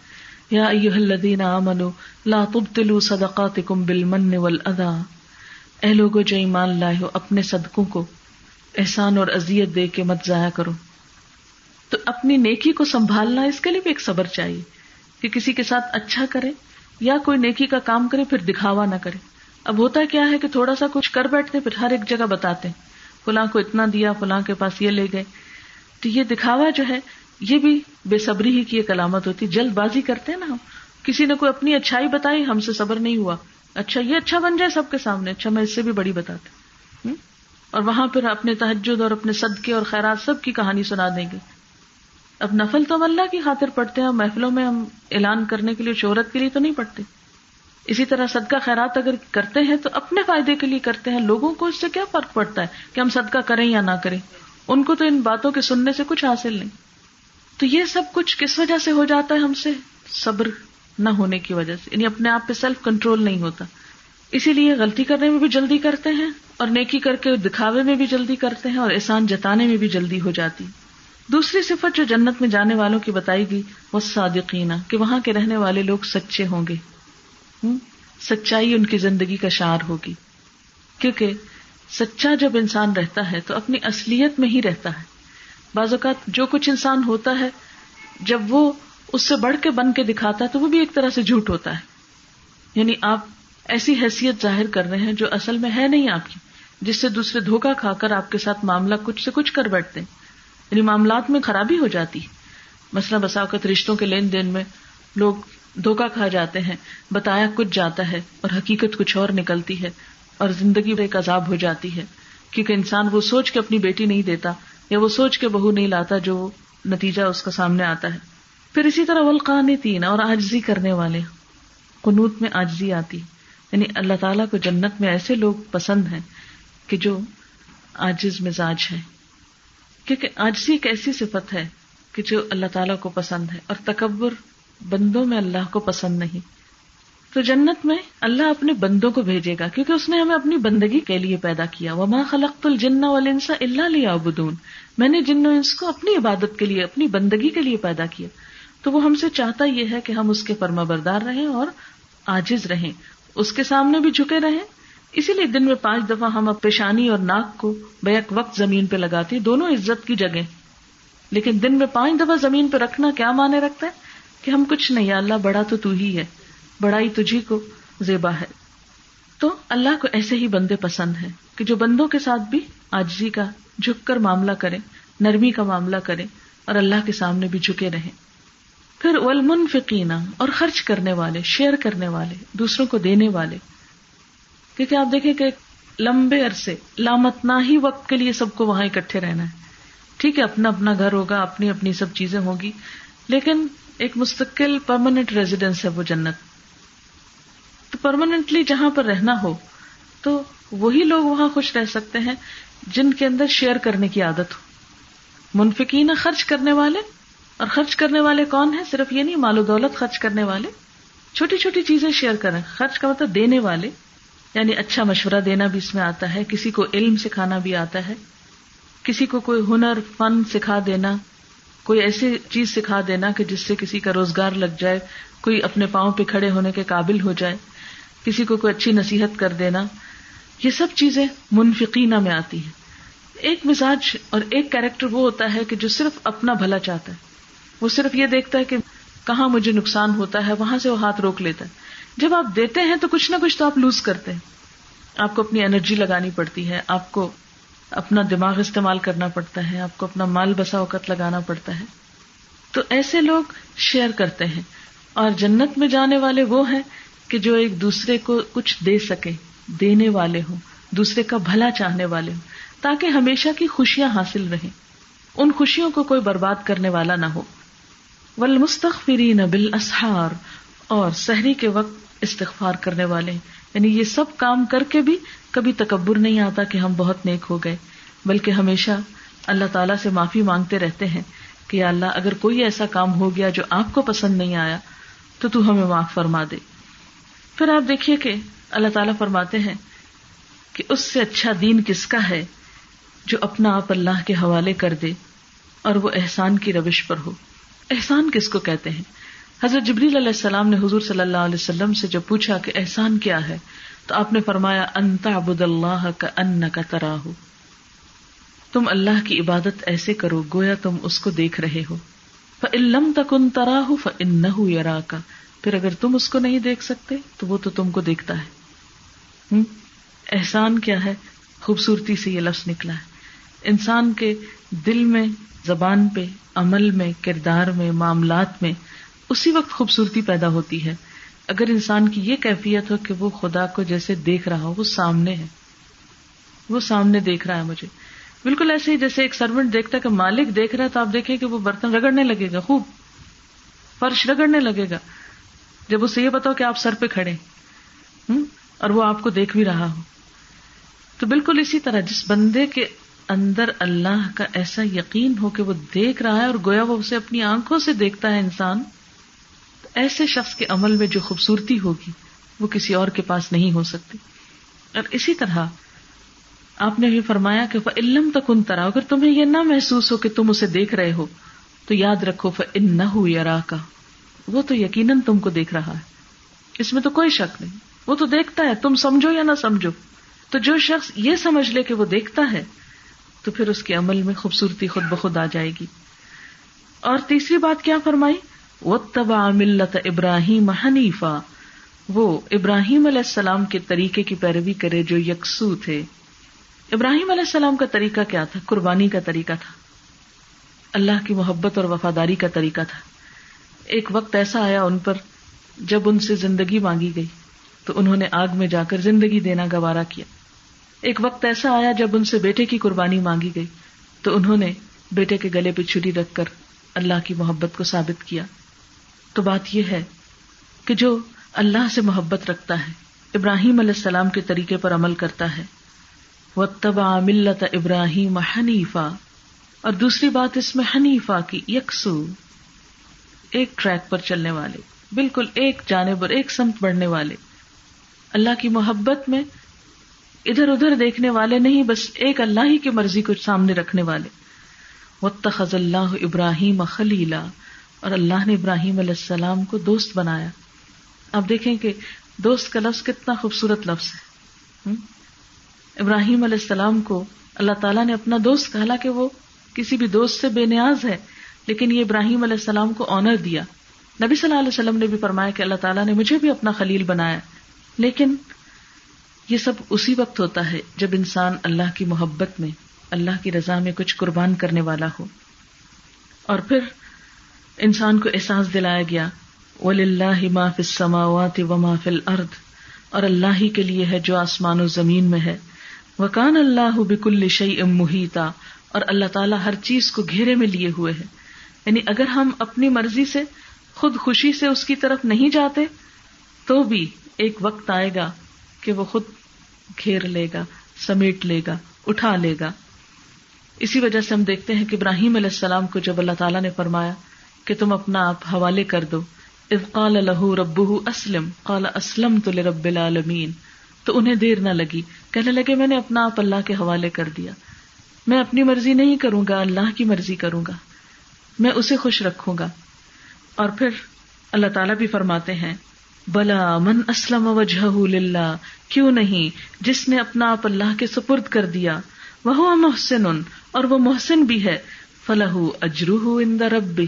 یا الذین آمنوا لا تبطلوا صدقاتکم بالمن والاذا اے لوگو، جو ایمان لائے ہو اپنے صدقوں کو، احسان اور اذیت دے کے مت ضائع کرو۔ تو اپنی نیکی کو سنبھالنا اس کے لیے بھی ایک صبر چاہیے کہ کسی کے ساتھ اچھا کرے یا کوئی نیکی کا کام کرے، پھر دکھاوا نہ کرے۔ اب ہوتا کیا ہے کہ تھوڑا سا کچھ کر بیٹھتے، پھر ہر ایک جگہ بتاتے فلاں کو اتنا دیا، فلاں کے پاس یہ لے گئے۔ تو یہ دکھاوا جو ہے، یہ بھی بے صبری ہی کی ایک علامت ہوتی۔ جلد بازی کرتے ہیں نا ہم۔ کسی نے کوئی اپنی اچھائی بتائی، ہم سے صبر نہیں ہوا۔ اچھا یہ اچھا بن جائے سب کے سامنے۔ اچھا میں اس سے بھی بڑی بتاتے اور وہاں پھر اپنے تحجد اور اپنے صدقے اور خیرات سب کی کہانی سنا دیں گے۔ اب نفل تو ہم اللہ کی خاطر پڑھتے ہیں محفلوں میں ہم اعلان کرنے کے لیے، شہرت کے لیے تو نہیں پڑھتے۔ اسی طرح صدقہ خیرات اگر کرتے ہیں تو اپنے فائدے کے لیے کرتے ہیں۔ لوگوں کو اس سے کیا فرق پڑتا ہے کہ ہم صدقہ کریں یا نہ کریں؟ ان کو تو ان باتوں کے سننے سے کچھ حاصل نہیں۔ تو یہ سب کچھ کس وجہ سے ہو جاتا ہے ہم سے؟ صبر نہ ہونے کی وجہ سے۔ یعنی اپنے آپ پہ سیلف کنٹرول نہیں ہوتا۔ اسی لیے غلطی کرنے میں بھی جلدی کرتے ہیں اور نیکی کر کے دکھاوے میں بھی جلدی کرتے ہیں اور احسان جتانے میں بھی جلدی ہو جاتی۔ دوسری صفت جو جنت میں جانے والوں کی بتائی گئی، وہ صادقینہ کہ وہاں کے رہنے والے لوگ سچے ہوں گے۔ سچائی ان کی زندگی کا شعر ہوگی۔ کیونکہ سچا جب انسان رہتا ہے تو اپنی اصلیت میں ہی رہتا ہے۔ بعض اوقات جو کچھ انسان ہوتا ہے، جب وہ اس سے بڑھ کے بن کے دکھاتا ہے تو وہ بھی ایک طرح سے جھوٹ ہوتا ہے۔ یعنی آپ ایسی حیثیت ظاہر کر رہے ہیں جو اصل میں ہے نہیں آپ کی، جس سے دوسرے دھوکا کھا کر آپ کے ساتھ معاملہ کچھ سے کچھ کر بیٹھتے ہیں۔ یعنی معاملات میں خرابی ہو جاتی مسئلہ بساوقت رشتوں کے لین دین میں لوگ دھوکا کھا جاتے ہیں، بتایا کچھ جاتا ہے اور حقیقت کچھ اور نکلتی ہے۔ اور زندگی ایک عذاب ہو جاتی ہے، کیونکہ انسان وہ سوچ کے اپنی بیٹی نہیں دیتا، یا وہ سوچ کے بہو نہیں لاتا جو نتیجہ اس کا سامنے آتا ہے۔ پھر اسی طرح ولقان تین اور آجزی کرنے والے، قنوت میں آجزی آتی۔ یعنی اللہ تعالیٰ کو جنت میں ایسے لوگ پسند ہیں کہ جو آجز مزاج ہے کیونکہ آجزی ایک ایسی صفت ہے کہ جو اللہ تعالیٰ کو پسند ہے اور تکبر بندوں میں اللہ کو پسند نہیں۔ تو جنت میں اللہ اپنے بندوں کو بھیجے گا، کیونکہ اس نے ہمیں اپنی بندگی کے لیے پیدا کیا۔ وہ ماں خلق الجن والانس اللہ لیا بدون میں نے جن انس کو اپنی عبادت کے لیے، اپنی بندگی کے لیے پیدا کیا۔ تو وہ ہم سے چاہتا یہ ہے کہ ہم اس کے فرما بردار رہیں اور آجز رہیں۔ اس کے سامنے بھی جھکے رہیں۔ اسی لیے دن میں پانچ دفعہ ہم پیشانی اور ناک کو بیک وقت زمین پہ لگاتے دونوں عزت کی جگہ۔ لیکن دن میں پانچ دفعہ زمین پہ رکھنا کیا مانے رکھتا ہے؟ کہ ہم کچھ نہیں اللہ بڑا تو تو ہی ہے۔ بڑائی تجھی کو زیبا ہے۔ تو اللہ کو ایسے ہی بندے پسند ہے کہ جو بندوں کے ساتھ بھی آجزی کا جھک کر معاملہ کرے نرمی کا معاملہ کرے اور اللہ کے سامنے بھی جھکے رہے پھر ولمن فقینہ اور خرچ کرنے والے، شیئر کرنے والے، دوسروں کو دینے والے۔ کیونکہ آپ دیکھیں کہ لمبے عرصے لامتنا ہی وقت کے لیے سب کو وہاں اکٹھے رہنا ہے۔ ٹھیک ہے، اپنا اپنا گھر ہوگا، اپنی اپنی سب چیزیں ہوگی، لیکن ایک مستقل پرماننٹ ریزیڈینس ہے وہ جنت۔ پرماننٹلی جہاں پر رہنا ہو، تو وہی لوگ وہاں خوش رہ سکتے ہیں جن کے اندر شیئر کرنے کی عادت ہو۔ منفقین خرچ کرنے والے، اور خرچ کرنے والے کون ہیں؟ صرف یہ نہیں، مال و دولت خرچ کرنے والے۔ چھوٹی چھوٹی چیزیں شیئر کریں۔ خرچ کا مطلب دینے والے یعنی اچھا مشورہ دینا بھی اس میں آتا ہے، کسی کو علم سکھانا بھی آتا ہے۔ کسی کو کوئی ہنر، فن سکھا دینا، کوئی ایسی چیز سکھا دینا کہ جس سے کسی کا روزگار لگ جائے، کوئی اپنے پاؤں پہ کھڑے ہونے کے قابل ہو جائے۔ کسی کو کوئی اچھی نصیحت کر دینا، یہ سب چیزیں منفقینہ میں آتی ہیں۔ ایک مزاج اور ایک کیریکٹر وہ ہوتا ہے کہ جو صرف اپنا بھلا چاہتا ہے۔ وہ صرف یہ دیکھتا ہے کہ کہاں مجھے نقصان ہوتا ہے، وہاں سے وہ ہاتھ روک لیتا ہے۔ جب آپ دیتے ہیں تو کچھ نہ کچھ تو آپ لوز کرتے ہیں۔ آپ کو اپنی انرجی لگانی پڑتی ہے، آپ کو اپنا دماغ استعمال کرنا پڑتا ہے، آپ کو اپنا مال بسا اوقت لگانا پڑتا ہے۔ تو ایسے لوگ شیئر کرتے ہیں۔ اور جنت میں جانے والے وہ ہیں کہ جو ایک دوسرے کو کچھ دے سکے، دینے والے ہوں، دوسرے کا بھلا چاہنے والے ہوں، تاکہ ہمیشہ کی خوشیاں حاصل رہیں۔ ان خوشیوں کو کوئی برباد کرنے والا نہ ہو۔ ول مستقفری نبل اسہار اور سحری کے وقت استغفار کرنے والے۔ یعنی یہ سب کام کر کے بھی کبھی تکبر نہیں آتا کہ ہم بہت نیک ہو گئے، بلکہ ہمیشہ اللہ تعالیٰ سے معافی مانگتے رہتے ہیں کہ اللہ، اگر کوئی ایسا کام ہو گیا جو آپ کو پسند نہیں آیا، تو تو ہمیں معاف فرما دے۔ پھر آپ دیکھیے کہ اللہ تعالیٰ فرماتے ہیں کہ اس سے اچھا دین کس کا ہے جو اپنا آپ اللہ کے حوالے کر دے اور وہ احسان کی روش پر ہو؟ احسان کس کو کہتے ہیں؟ حضرت جبریل علیہ السلام نے حضور صلی اللہ علیہ وسلم سے جب پوچھا کہ احسان کیا ہے، تو آپ نے فرمایا انتا ابود اللہ کا ان کا ترا ہو تم اللہ کی عبادت ایسے کرو، گویا تم اس کو دیکھ رہے ہو۔ علم تک ان ترا ہو فن یرا کا پھر اگر تم اس کو نہیں دیکھ سکتے، تو وہ تو تم کو دیکھتا ہے۔ احسان کیا ہے؟ خوبصورتی سے یہ لفظ نکلا ہے۔ انسان کے دل میں، زبان پہ، عمل میں، کردار میں، معاملات میں اسی وقت خوبصورتی پیدا ہوتی ہے۔ اگر انسان کی یہ کیفیت ہو کہ وہ خدا کو جیسے دیکھ رہا ہو، وہ سامنے ہے۔ وہ سامنے دیکھ رہا ہے مجھے۔ بالکل ایسے ہی جیسے ایک سروینٹ دیکھتا ہے کہ مالک دیکھ رہا ہے، تو آپ دیکھیں کہ وہ برتن رگڑنے لگے گا، خوب۔ فرش رگڑنے لگے گا۔ جب اسے یہ بتاؤ کہ آپ سر پہ کھڑے اور وہ آپ کو دیکھ بھی رہا ہو۔ تو بالکل اسی طرح جس بندے کے اندر اللہ کا ایسا یقین ہو کہ وہ دیکھ رہا ہے اور گویا وہ اسے اپنی آنکھوں سے دیکھتا ہے انسان، تو ایسے شخص کے عمل میں جو خوبصورتی ہوگی، وہ کسی اور کے پاس نہیں ہو سکتی۔ اور اسی طرح آپ نے بھی فرمایا کہ علم تک ان طرح اگر تمہیں یہ نہ محسوس ہو کہ تم اسے دیکھ رہے ہو، تو یاد رکھو ان نہ ہو یا کا وہ تو یقیناً تم کو دیکھ رہا ہے۔ اس میں تو کوئی شک نہیں۔ وہ تو دیکھتا ہے۔ تم سمجھو یا نہ سمجھو۔ تو جو شخص یہ سمجھ لے کہ وہ دیکھتا ہے، تو پھر اس کے عمل میں خوبصورتی خود بخود آ جائے گی۔ اور تیسری بات کیا فرمائی؟ وہ تبا ملت ابراہیم حنیفا وہ ابراہیم علیہ السلام کے طریقے کی پیروی کرے جو یکسو تھے۔ ابراہیم علیہ السلام کا طریقہ کیا تھا؟ قربانی کا طریقہ تھا۔ اللہ کی محبت اور وفاداری کا طریقہ تھا۔ ایک وقت ایسا آیا ان پر جب ان سے زندگی مانگی گئی، تو انہوں نے آگ میں جا کر زندگی دینا گوارا کیا۔ ایک وقت ایسا آیا جب ان سے بیٹے کی قربانی مانگی گئی، تو انہوں نے بیٹے کے گلے پہ چھری رکھ کر اللہ کی محبت کو ثابت کیا۔ تو بات یہ ہے کہ جو اللہ سے محبت رکھتا ہے، ابراہیم علیہ السلام کے طریقے پر عمل کرتا ہے۔ وہ تبا ملت ابراہیم حنیفا اور دوسری بات اس میں حنیفا کی، یکسو۔ ایک ٹریک پر چلنے والے، بالکل ایک جانب اور ایک سمت بڑھنے والے۔ اللہ کی محبت میں ادھر ادھر دیکھنے والے نہیں، بس ایک اللہ ہی کی مرضی کو سامنے رکھنے والے۔ وطخذ اللہ ابراہیم خلیلا اور اللہ نے ابراہیم علیہ السلام کو دوست بنایا۔ آپ دیکھیں کہ دوست کا لفظ کتنا خوبصورت لفظ ہے۔ ابراہیم علیہ السلام کو اللہ تعالیٰ نے اپنا دوست کہا کہ وہ کسی بھی دوست سے بے نیاز ہے۔ لیکن یہ ابراہیم علیہ السلام کو آنر دیا۔ نبی صلی اللہ علیہ وسلم نے بھی فرمایا کہ اللہ تعالیٰ نے مجھے بھی اپنا خلیل بنایا۔ لیکن یہ سب اسی وقت ہوتا ہے جب انسان اللہ کی محبت میں، اللہ کی رضا میں کچھ قربان کرنے والا ہو۔ اور پھر انسان کو احساس دلایا گیا ولی اللہ فل سماوات و فل ارد اور اللہ ہی کے لیے ہے جو آسمان و زمین میں ہے۔ وکان اللہ بک الشعی ام اور اللہ تعالیٰ ہر چیز کو گھیرے میں لیے ہوئے ہے۔ یعنی اگر ہم اپنی مرضی سے خود خوشی سے اس کی طرف نہیں جاتے، تو بھی ایک وقت آئے گا کہ وہ خود گھیر لے گا، سمیٹ لے گا، اٹھا لے گا۔ اسی وجہ سے ہم دیکھتے ہیں کہ ابراہیم علیہ السلام کو جب اللہ تعالیٰ نے فرمایا کہ تم اپنا آپ حوالے کر دو قال لہو رب اسلم، قال اسلم تو رب العالمین۔ تو انہیں دیر نہ لگی۔ کہنے لگے، میں نے اپنا آپ اللہ کے حوالے کر دیا۔ میں اپنی مرضی نہیں کروں گا، اللہ کی مرضی کروں گا۔ میں اسے خوش رکھوں گا۔ اور پھر اللہ تعالیٰ بھی فرماتے ہیں، بلا من اسلم وجہ للہ کیوں نہیں؟ جس نے اپنا آپ اللہ کے سپرد کر دیا۔ وہ محسن، اور وہ محسن بھی ہے۔ فلاح اجرو ان رب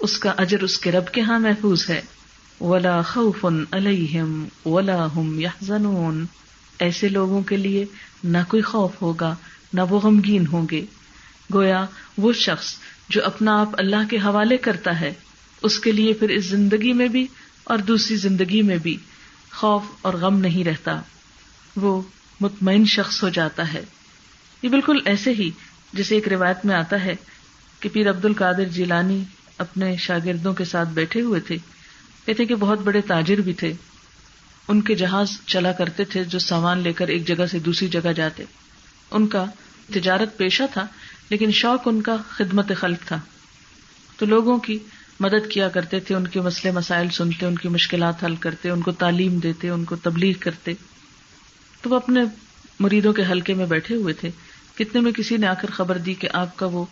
اس کا اجر اس کے رب کے ہاں محفوظ ہے۔ ولا خوف علیہم ولا ہم یحزنون ایسے لوگوں کے لیے نہ کوئی خوف ہوگا، نہ وہ غمگین ہوں گے۔ گویا وہ شخص جو اپنا آپ اللہ کے حوالے کرتا ہے، اس کے لیے پھر اس زندگی میں بھی اور دوسری زندگی میں بھی خوف اور غم نہیں رہتا۔ وہ مطمئن شخص ہو جاتا ہے۔ یہ بالکل ایسے ہی جیسے ایک روایت میں آتا ہے کہ پیر عبد القادر جیلانی اپنے شاگردوں کے ساتھ بیٹھے ہوئے تھے۔ کہتے کہ بہت بڑے تاجر بھی تھے۔ ان کے جہاز چلا کرتے تھے جو سامان لے کر ایک جگہ سے دوسری جگہ جاتے۔ ان کا تجارت پیشہ تھا۔ لیکن شوق ان کا خدمت خلق تھا۔ تو لوگوں کی مدد کیا کرتے تھے، ان کے مسئلے مسائل سنتے، ان کی مشکلات حل کرتے، ان کو تعلیم دیتے، ان کو تبلیغ کرتے۔ تو وہ اپنے مریدوں کے حلقے میں بیٹھے ہوئے تھے۔ کتنے میں کسی نے آ کر خبر دی کہ آپ کا وہ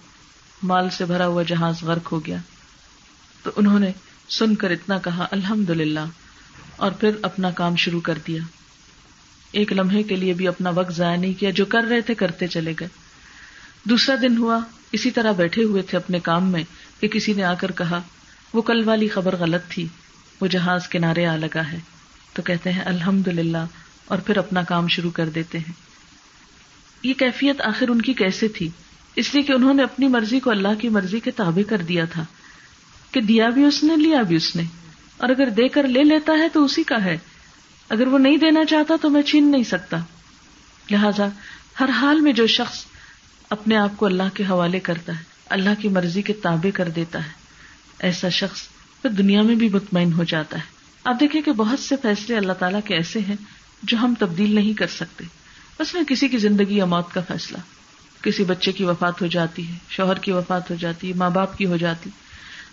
مال سے بھرا ہوا جہاز غرق ہو گیا۔ تو انہوں نے سن کر اتنا کہا الحمد للہ اور پھر اپنا کام شروع کر دیا۔ ایک لمحے کے لیے بھی اپنا وقت ضائع نہیں کیا، جو کر رہے تھے، کرتے چلے گئے۔ دوسرا دن ہوا، اسی طرح بیٹھے ہوئے تھے اپنے کام میں کہ کسی نے آ کر کہا، وہ کل والی خبر غلط تھی، وہ جہاز کنارے آ لگا ہے۔ تو کہتے ہیں الحمد للہ اور پھر اپنا کام شروع کر دیتے ہیں۔ یہ کیفیت آخر ان کی کیسے تھی؟ اس لیے کہ انہوں نے اپنی مرضی کو اللہ کی مرضی کے تابع کر دیا تھا کہ دیا بھی اس نے، لیا بھی اس نے۔ اور اگر دے کر لے لیتا ہے تو اسی کا ہے۔ اگر وہ نہیں دینا چاہتا تو میں چھین نہیں سکتا۔ لہذا ہر حال میں جو شخص اپنے آپ کو اللہ کے حوالے کرتا ہے، اللہ کی مرضی کے تابع کر دیتا ہے۔ ایسا شخص پھر دنیا میں بھی مطمئن ہو جاتا ہے۔ آپ دیکھیں کہ بہت سے فیصلے اللہ تعالیٰ کے ایسے ہیں جو ہم تبدیل نہیں کر سکتے۔ بس میں کسی کی زندگی یا موت کا فیصلہ۔ کسی بچے کی وفات ہو جاتی ہے، شوہر کی وفات ہو جاتی ہے، ماں باپ کی ہو جاتی۔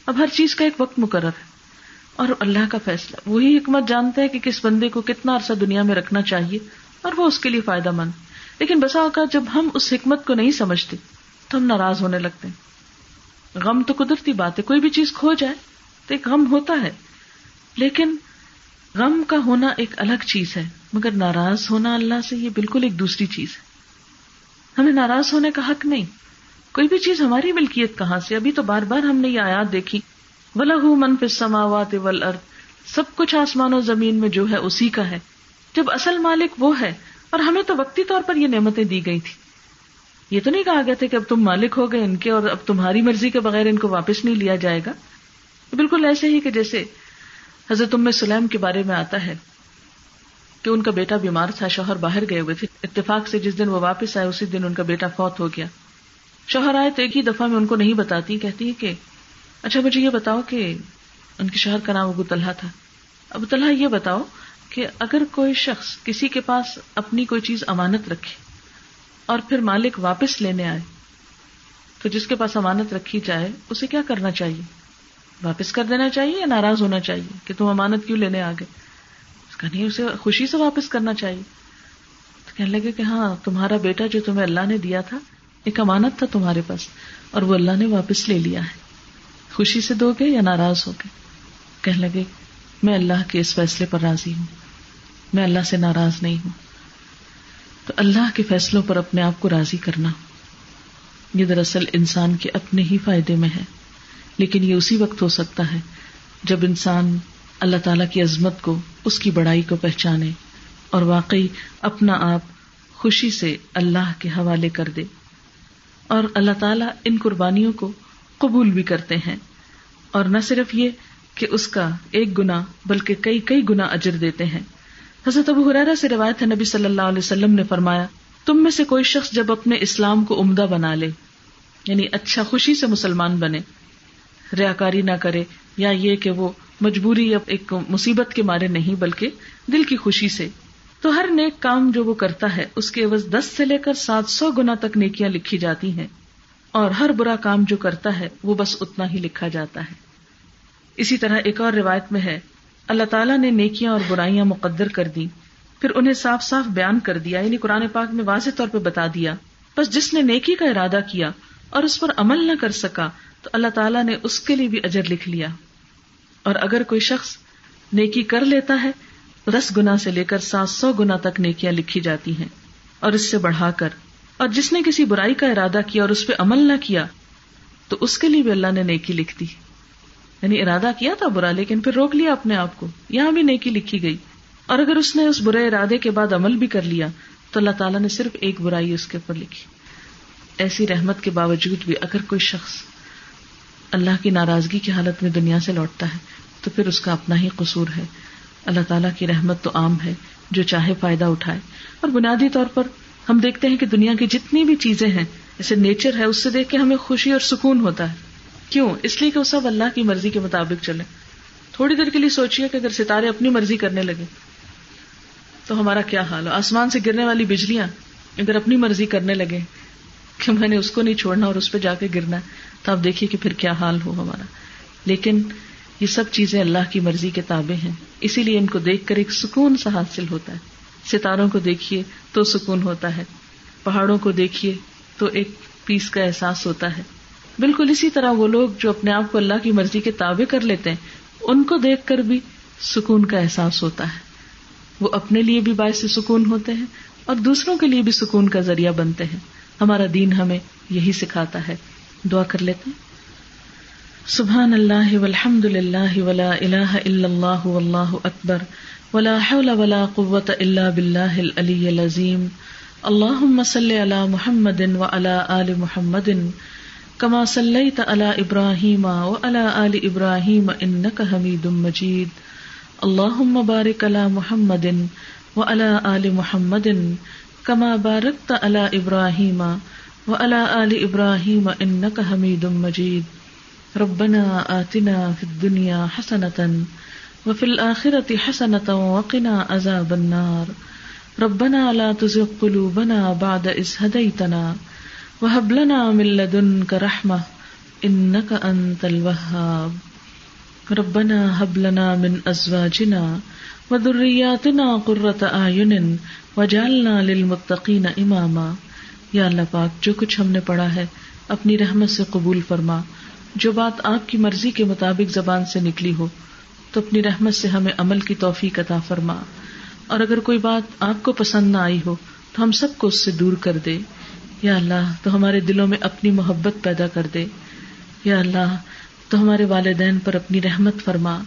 اب ہر چیز کا ایک وقت مقرر ہے۔ اور اللہ کا فیصلہ، وہی حکمت جانتا ہے کہ کس بندے کو کتنا عرصہ دنیا میں رکھنا چاہیے اور وہ اس کے لیے فائدہ مند۔ لیکن بسا اوقات جب ہم اس حکمت کو نہیں سمجھتے تو ہم ناراض ہونے لگتے ہیں۔ غم تو قدرتی بات ہے، کوئی بھی چیز کھو جائے تو ایک غم ہوتا ہے۔ لیکن غم کا ہونا ایک الگ چیز ہے، مگر ناراض ہونا اللہ سے یہ بالکل ایک دوسری چیز ہے۔ ہمیں ناراض ہونے کا حق نہیں۔ کوئی بھی چیز ہماری ملکیت کہاں سے؟ ابھی تو بار بار ہم نے یہ آیات دیکھی۔ ولہ منف سماوات ول سب کچھ آسمان و زمین میں جو ہے اسی کا ہے۔ جب اصل مالک وہ ہے اور ہمیں تو وقتی طور پر یہ نعمتیں دی گئی تھی۔ یہ تو نہیں کہا گیا تھا کہ اب تم مالک ہو گئے ان کے اور اب تمہاری مرضی کے بغیر ان کو واپس نہیں لیا جائے گا۔ بالکل ایسے ہی کہ جیسے حضرت ام سلیم کے بارے میں آتا ہے کہ ان کا بیٹا بیمار تھا، شوہر باہر گئے ہوئے تھے۔ اتفاق سے جس دن وہ واپس آئے، اسی دن ان کا بیٹا فوت ہو گیا۔ شوہر آئے تو ایک ہی دفعہ میں ان کو نہیں بتاتی، کہتی ہے کہ اچھا مجھے یہ بتاؤ کہ ان کے شوہر کا نام ابو طلحہ تھا۔ ابو طلحہ، یہ بتاؤ کہ اگر کوئی شخص کسی کے پاس اپنی کوئی چیز امانت رکھے اور پھر مالک واپس لینے آئے تو جس کے پاس امانت رکھی جائے، اسے کیا کرنا چاہیے؟ واپس کر دینا چاہیے یا ناراض ہونا چاہیے کہ تم امانت کیوں لینے آ گئے نہیں، اسے خوشی سے واپس کرنا چاہیے۔ تو کہنے لگے کہ ہاں تمہارا بیٹا جو تمہیں اللہ نے دیا تھا، ایک امانت تھا تمہارے پاس اور وہ اللہ نے واپس لے لیا ہے۔ خوشی سے دو گے یا ناراض ہو گئے کہنے لگے میں اللہ کے اس فیصلے پر راضی ہوں۔ میں اللہ سے ناراض نہیں ہوں۔ تو اللہ کے فیصلوں پر اپنے آپ کو راضی کرنا۔ یہ دراصل انسان کے اپنے ہی فائدے میں ہے۔ لیکن یہ اسی وقت ہو سکتا ہے جب انسان اللہ تعالی کی عظمت کو، اس کی بڑائی کو پہچانے اور واقعی اپنا آپ خوشی سے اللہ کے حوالے کر دے۔ اور اللہ تعالیٰ ان قربانیوں کو قبول بھی کرتے ہیں۔ اور نہ صرف یہ کہ اس کا ایک گنا بلکہ کئی کئی گنا اجر دیتے ہیں۔ حضرت ابو حرارا سے روایت ہے، نبی صلی اللہ علیہ وسلم نے فرمایا، تم میں سے کوئی شخص جب اپنے اسلام کو عمدہ بنا لے یعنی اچھا خوشی سے مسلمان بنے ریاکاری نہ کرے، یا یہ کہ وہ مجبوری یا ایک مصیبت کے مارے نہیں، بلکہ دل کی خوشی سے، تو ہر نیک کام جو وہ کرتا ہے، اس کے عوض دس سے لے کر سات سو گنا تک نیکیاں لکھی جاتی ہیں۔ اور ہر برا کام جو کرتا ہے، وہ بس اتنا ہی لکھا جاتا ہے۔ اسی طرح ایک اور روایت میں ہے، اللہ تعالیٰ نے نیکیاں اور برائیاں مقدر کر دی پھر انہیں صاف صاف بیان کر دیا یعنی قرآن پاک میں واضح طور پہ بتا دیا۔ بس جس نے نیکی کا ارادہ کیا اور اس پر عمل نہ کر سکا، تو اللہ تعالیٰ نے اس کے لیے بھی اجر لکھ لیا۔ اور اگر کوئی شخص نیکی کر لیتا ہے، دس گنا سے لے کر سات سو گنا تک نیکیاں لکھی جاتی ہیں اور اس سے بڑھا کر۔ اور جس نے کسی برائی کا ارادہ کیا اور اس پہ عمل نہ کیا، تو اس کے لیے بھی اللہ نے نیکی لکھ دی۔ یعنی ارادہ کیا تھا برا، لیکن پھر روک لیا اپنے آپ کو۔ یہاں بھی نیکی لکھی گئی۔ اور اگر اس نے اس برے ارادے کے بعد عمل بھی کر لیا، تو اللہ تعالیٰ نے صرف ایک برائی اس کے اوپر لکھی۔ ایسی رحمت کے باوجود بھی اگر کوئی شخص اللہ کی ناراضگی کی حالت میں دنیا سے لوٹتا ہے، تو پھر اس کا اپنا ہی قصور ہے۔ اللہ تعالیٰ کی رحمت تو عام ہے، جو چاہے فائدہ اٹھائے۔ اور بنیادی طور پر ہم دیکھتے ہیں کہ دنیا کی جتنی بھی چیزیں ہیں، جیسے نیچر ہے، اس سے دیکھ کے ہمیں خوشی اور سکون ہوتا ہے۔ کیوں؟ اس لیے کہ وہ سب اللہ کی مرضی کے مطابق چلے تھوڑی دیر کے لیے سوچیے کہ اگر ستارے اپنی مرضی کرنے لگے، تو ہمارا کیا حال ہو آسمان سے گرنے والی بجلیاں اگر اپنی مرضی کرنے لگے کہ میں نے اس کو نہیں چھوڑنا اور اس پہ جا کے گرنا تو آپ دیکھیے کہ پھر کیا حال ہو ہمارا۔ لیکن یہ سب چیزیں اللہ کی مرضی کے تابع ہیں۔ اسی لیے ان کو دیکھ کر ایک سکون سا حاصل ہوتا ہے۔ ستاروں کو دیکھیے تو سکون ہوتا ہے۔ پہاڑوں کو دیکھیے تو ایک پیس کا احساس ہوتا ہے۔ بالکل اسی طرح وہ لوگ جو اپنے آپ کو اللہ کی مرضی کے تابع کر لیتے ہیں، ان کو دیکھ کر بھی سکون کا احساس ہوتا ہے۔ وہ اپنے لیے بھی باعث سکون ہوتے ہیں اور دوسروں کے لیے بھی سکون کا ذریعہ بنتے ہیں۔ ہمارا دین ہمیں یہی سکھاتا ہے۔ دعا کر لیتے سبحان اللہ والحمد للہ ولا الہ الا اللہ واللہ اکبر۔ ولا حول ولا قوة الا باللہ العلی العظیم۔ اللہم صلی علی محمد وعلی آل محمد۔ کما صلیت علی ابراہیم وعلی آل ابراہیم انک حمید مجید اللہم بارک علی محمد وعلی آل محمد کما بارکت علی ابراہیم وعلی آل ابراہیم انک حمید مجید ربنا آتنا فی الدنیا حسنتا وفی الآخرة حسنتا وقنا عذاب النار. ربنا لا تزغ قلوبنا بعد إذ هديتنا وهب لنا من لدنك رحمة إنك أنت الوهاب. ربنا هب لنا من أزواجنا وذرياتنا قرة أعين وجعلنا للمتقين إماما. یا اللہ پاک، جو کچھ ہم نے پڑھا ہے، اپنی رحمت سے قبول فرما۔ جو بات آپ کی مرضی کے مطابق زبان سے نکلی ہو، تو اپنی رحمت سے ہمیں عمل کی توفیق عطا فرما۔ اور اگر کوئی بات آپ کو پسند نہ آئی ہو، تو ہم سب کو اس سے دور کر دے۔ یا اللہ، تو ہمارے دلوں میں اپنی محبت پیدا کر دے۔ یا اللہ، تو ہمارے والدین پر اپنی رحمت فرما۔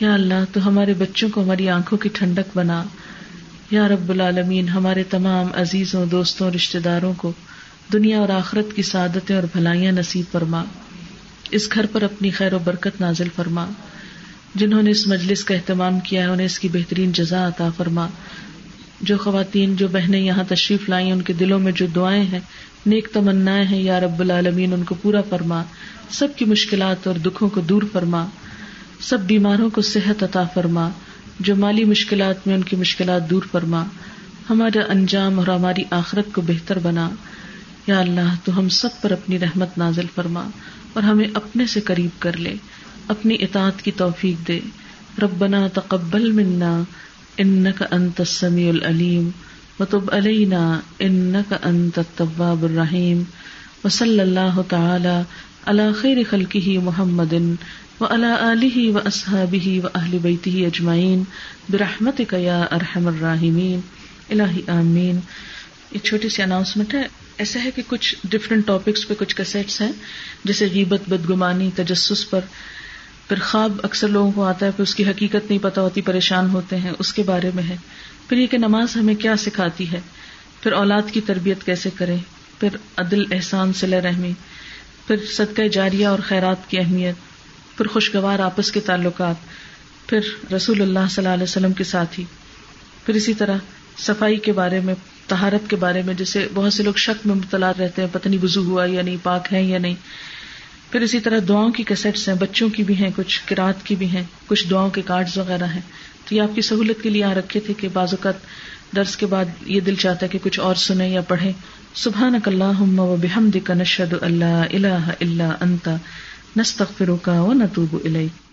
یا اللہ، تو ہمارے بچوں کو ہماری آنکھوں کی ٹھنڈک بنا۔ یا رب العالمین، ہمارے تمام عزیزوں، دوستوں رشتے داروں کو دنیا اور آخرت کی سعادتیں اور بھلائیاں نصیب فرما۔ اس گھر پر اپنی خیر و برکت نازل فرما۔ جنہوں نے اس مجلس کا اہتمام کیا ہے، انہیں اس کی بہترین جزا عطا فرما۔ جو خواتین جو بہنیں یہاں تشریف لائی ان کے دلوں میں جو دعائیں ہیں، نیک تمنا ہیں، یا رب العالمین، ان کو پورا فرما، سب کی مشکلات اور دکھوں کو دور فرما، سب بیماروں کو صحت عطا فرما، جو مالی مشکلات میں ان کی مشکلات دور فرما، ہمارا انجام اور ہماری آخرت کو بہتر بنا۔ یا اللہ، تو ہم سب پر اپنی رحمت نازل فرما اور ہمیں اپنے سے قریب کر لے، اپنی اطاعت کی توفیق دے۔ ربنا تقبل منا انك انت السميع العليم وتب علينا انك انت التواب الرحيم وصلى الله تعالى على خير خلقه محمد وعلى اله واصحابه واهل بيته اجمعين برحمتك يا ارحم الراحمين. الہی آمین ایک چھوٹی سی اناؤنسمنٹ ہے. ایسا ہے کہ کچھ ڈفرینٹ ٹاپکس پہ کچھ کیسٹس ہیں، جیسے غیبت، بدگمانی، تجسس پر پھر خواب اکثر لوگوں کو آتا ہے، پھر اس کی حقیقت نہیں پتا ہوتی، پریشان ہوتے ہیں، اس کے بارے میں ہے۔ پھر یہ کہ نماز ہمیں کیا سکھاتی ہے؟ پھر اولاد کی تربیت کیسے کرے پھر عدل، احسان صلی رحمی۔ پھر صدقہ جاریہ اور خیرات کی اہمیت۔ پھر خوشگوار آپس کے تعلقات۔ پھر رسول اللہ صلی اللہ علیہ وسلم کے ساتھ ہی پھر اسی طرح صفائی کے بارے میں تہارت کے بارے میں جیسے بہت سے لوگ شک میں مبتلا رہتے ہیں پتنی وزو ہوا یا نہیں، پاک ہے یا نہیں۔ پھر اسی طرح دعاؤں کی کیسٹس ہیں، بچوں کی بھی ہیں، کچھ کراط کی بھی ہیں، کچھ دعاؤں کے کارڈ وغیرہ ہیں۔ تو یہ آپ کی سہولت کے لیے آ رکھے تھے کہ بعض اوقات درس کے بعد یہ دل چاہتا ہے کہ کچھ اور سنیں یا پڑھیں۔ سبحان اللہ و بحمد کا نشد اللہ اللہ اللہ انتا نستغفرک و نتوب الیک۔